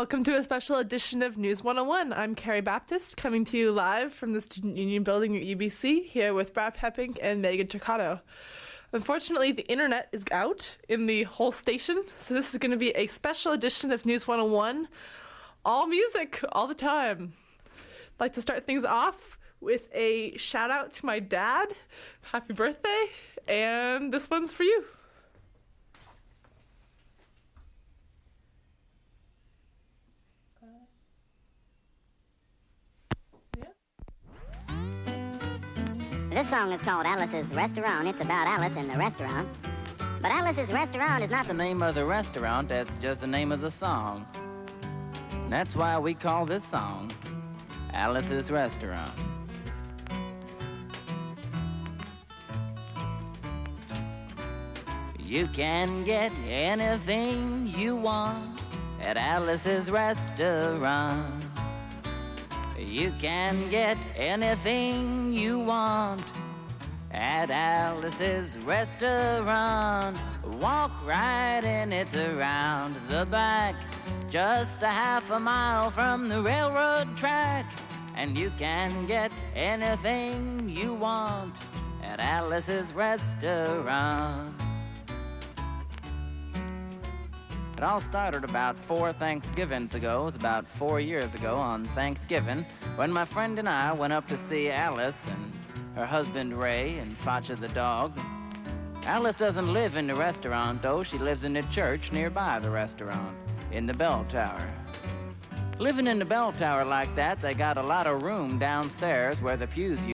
Welcome to a special edition of News 101. I'm Carrie Baptist, coming to you live from the Student Union building at UBC, here with Brad Pepping and Megan Turcato. Unfortunately, the internet is out in the whole station, so this is going to be a special edition of News 101. All music, all the time. I'd like to start things off with a shout out to my dad. Happy birthday, and this one's for you. This song is called Alice's Restaurant. It's about Alice in the restaurant. But Alice's Restaurant is not the name of the restaurant, that's just the name of the song. And that's why we call this song Alice's Restaurant. You can get anything you want at Alice's Restaurant. You can get anything you want at Alice's restaurant. Walk right in, it's around the back, just a half a mile from the railroad track. And you can get anything you want at Alice's restaurant. It all started about four Thanksgivings ago. It was about four years ago on Thanksgiving when my friend and I went up to see Alice and her husband Ray and Facha the dog. Alice doesn't live in the restaurant, though. She lives in the church nearby the restaurant, in the bell tower. Living in the bell tower like that, they got a lot of room downstairs where the pews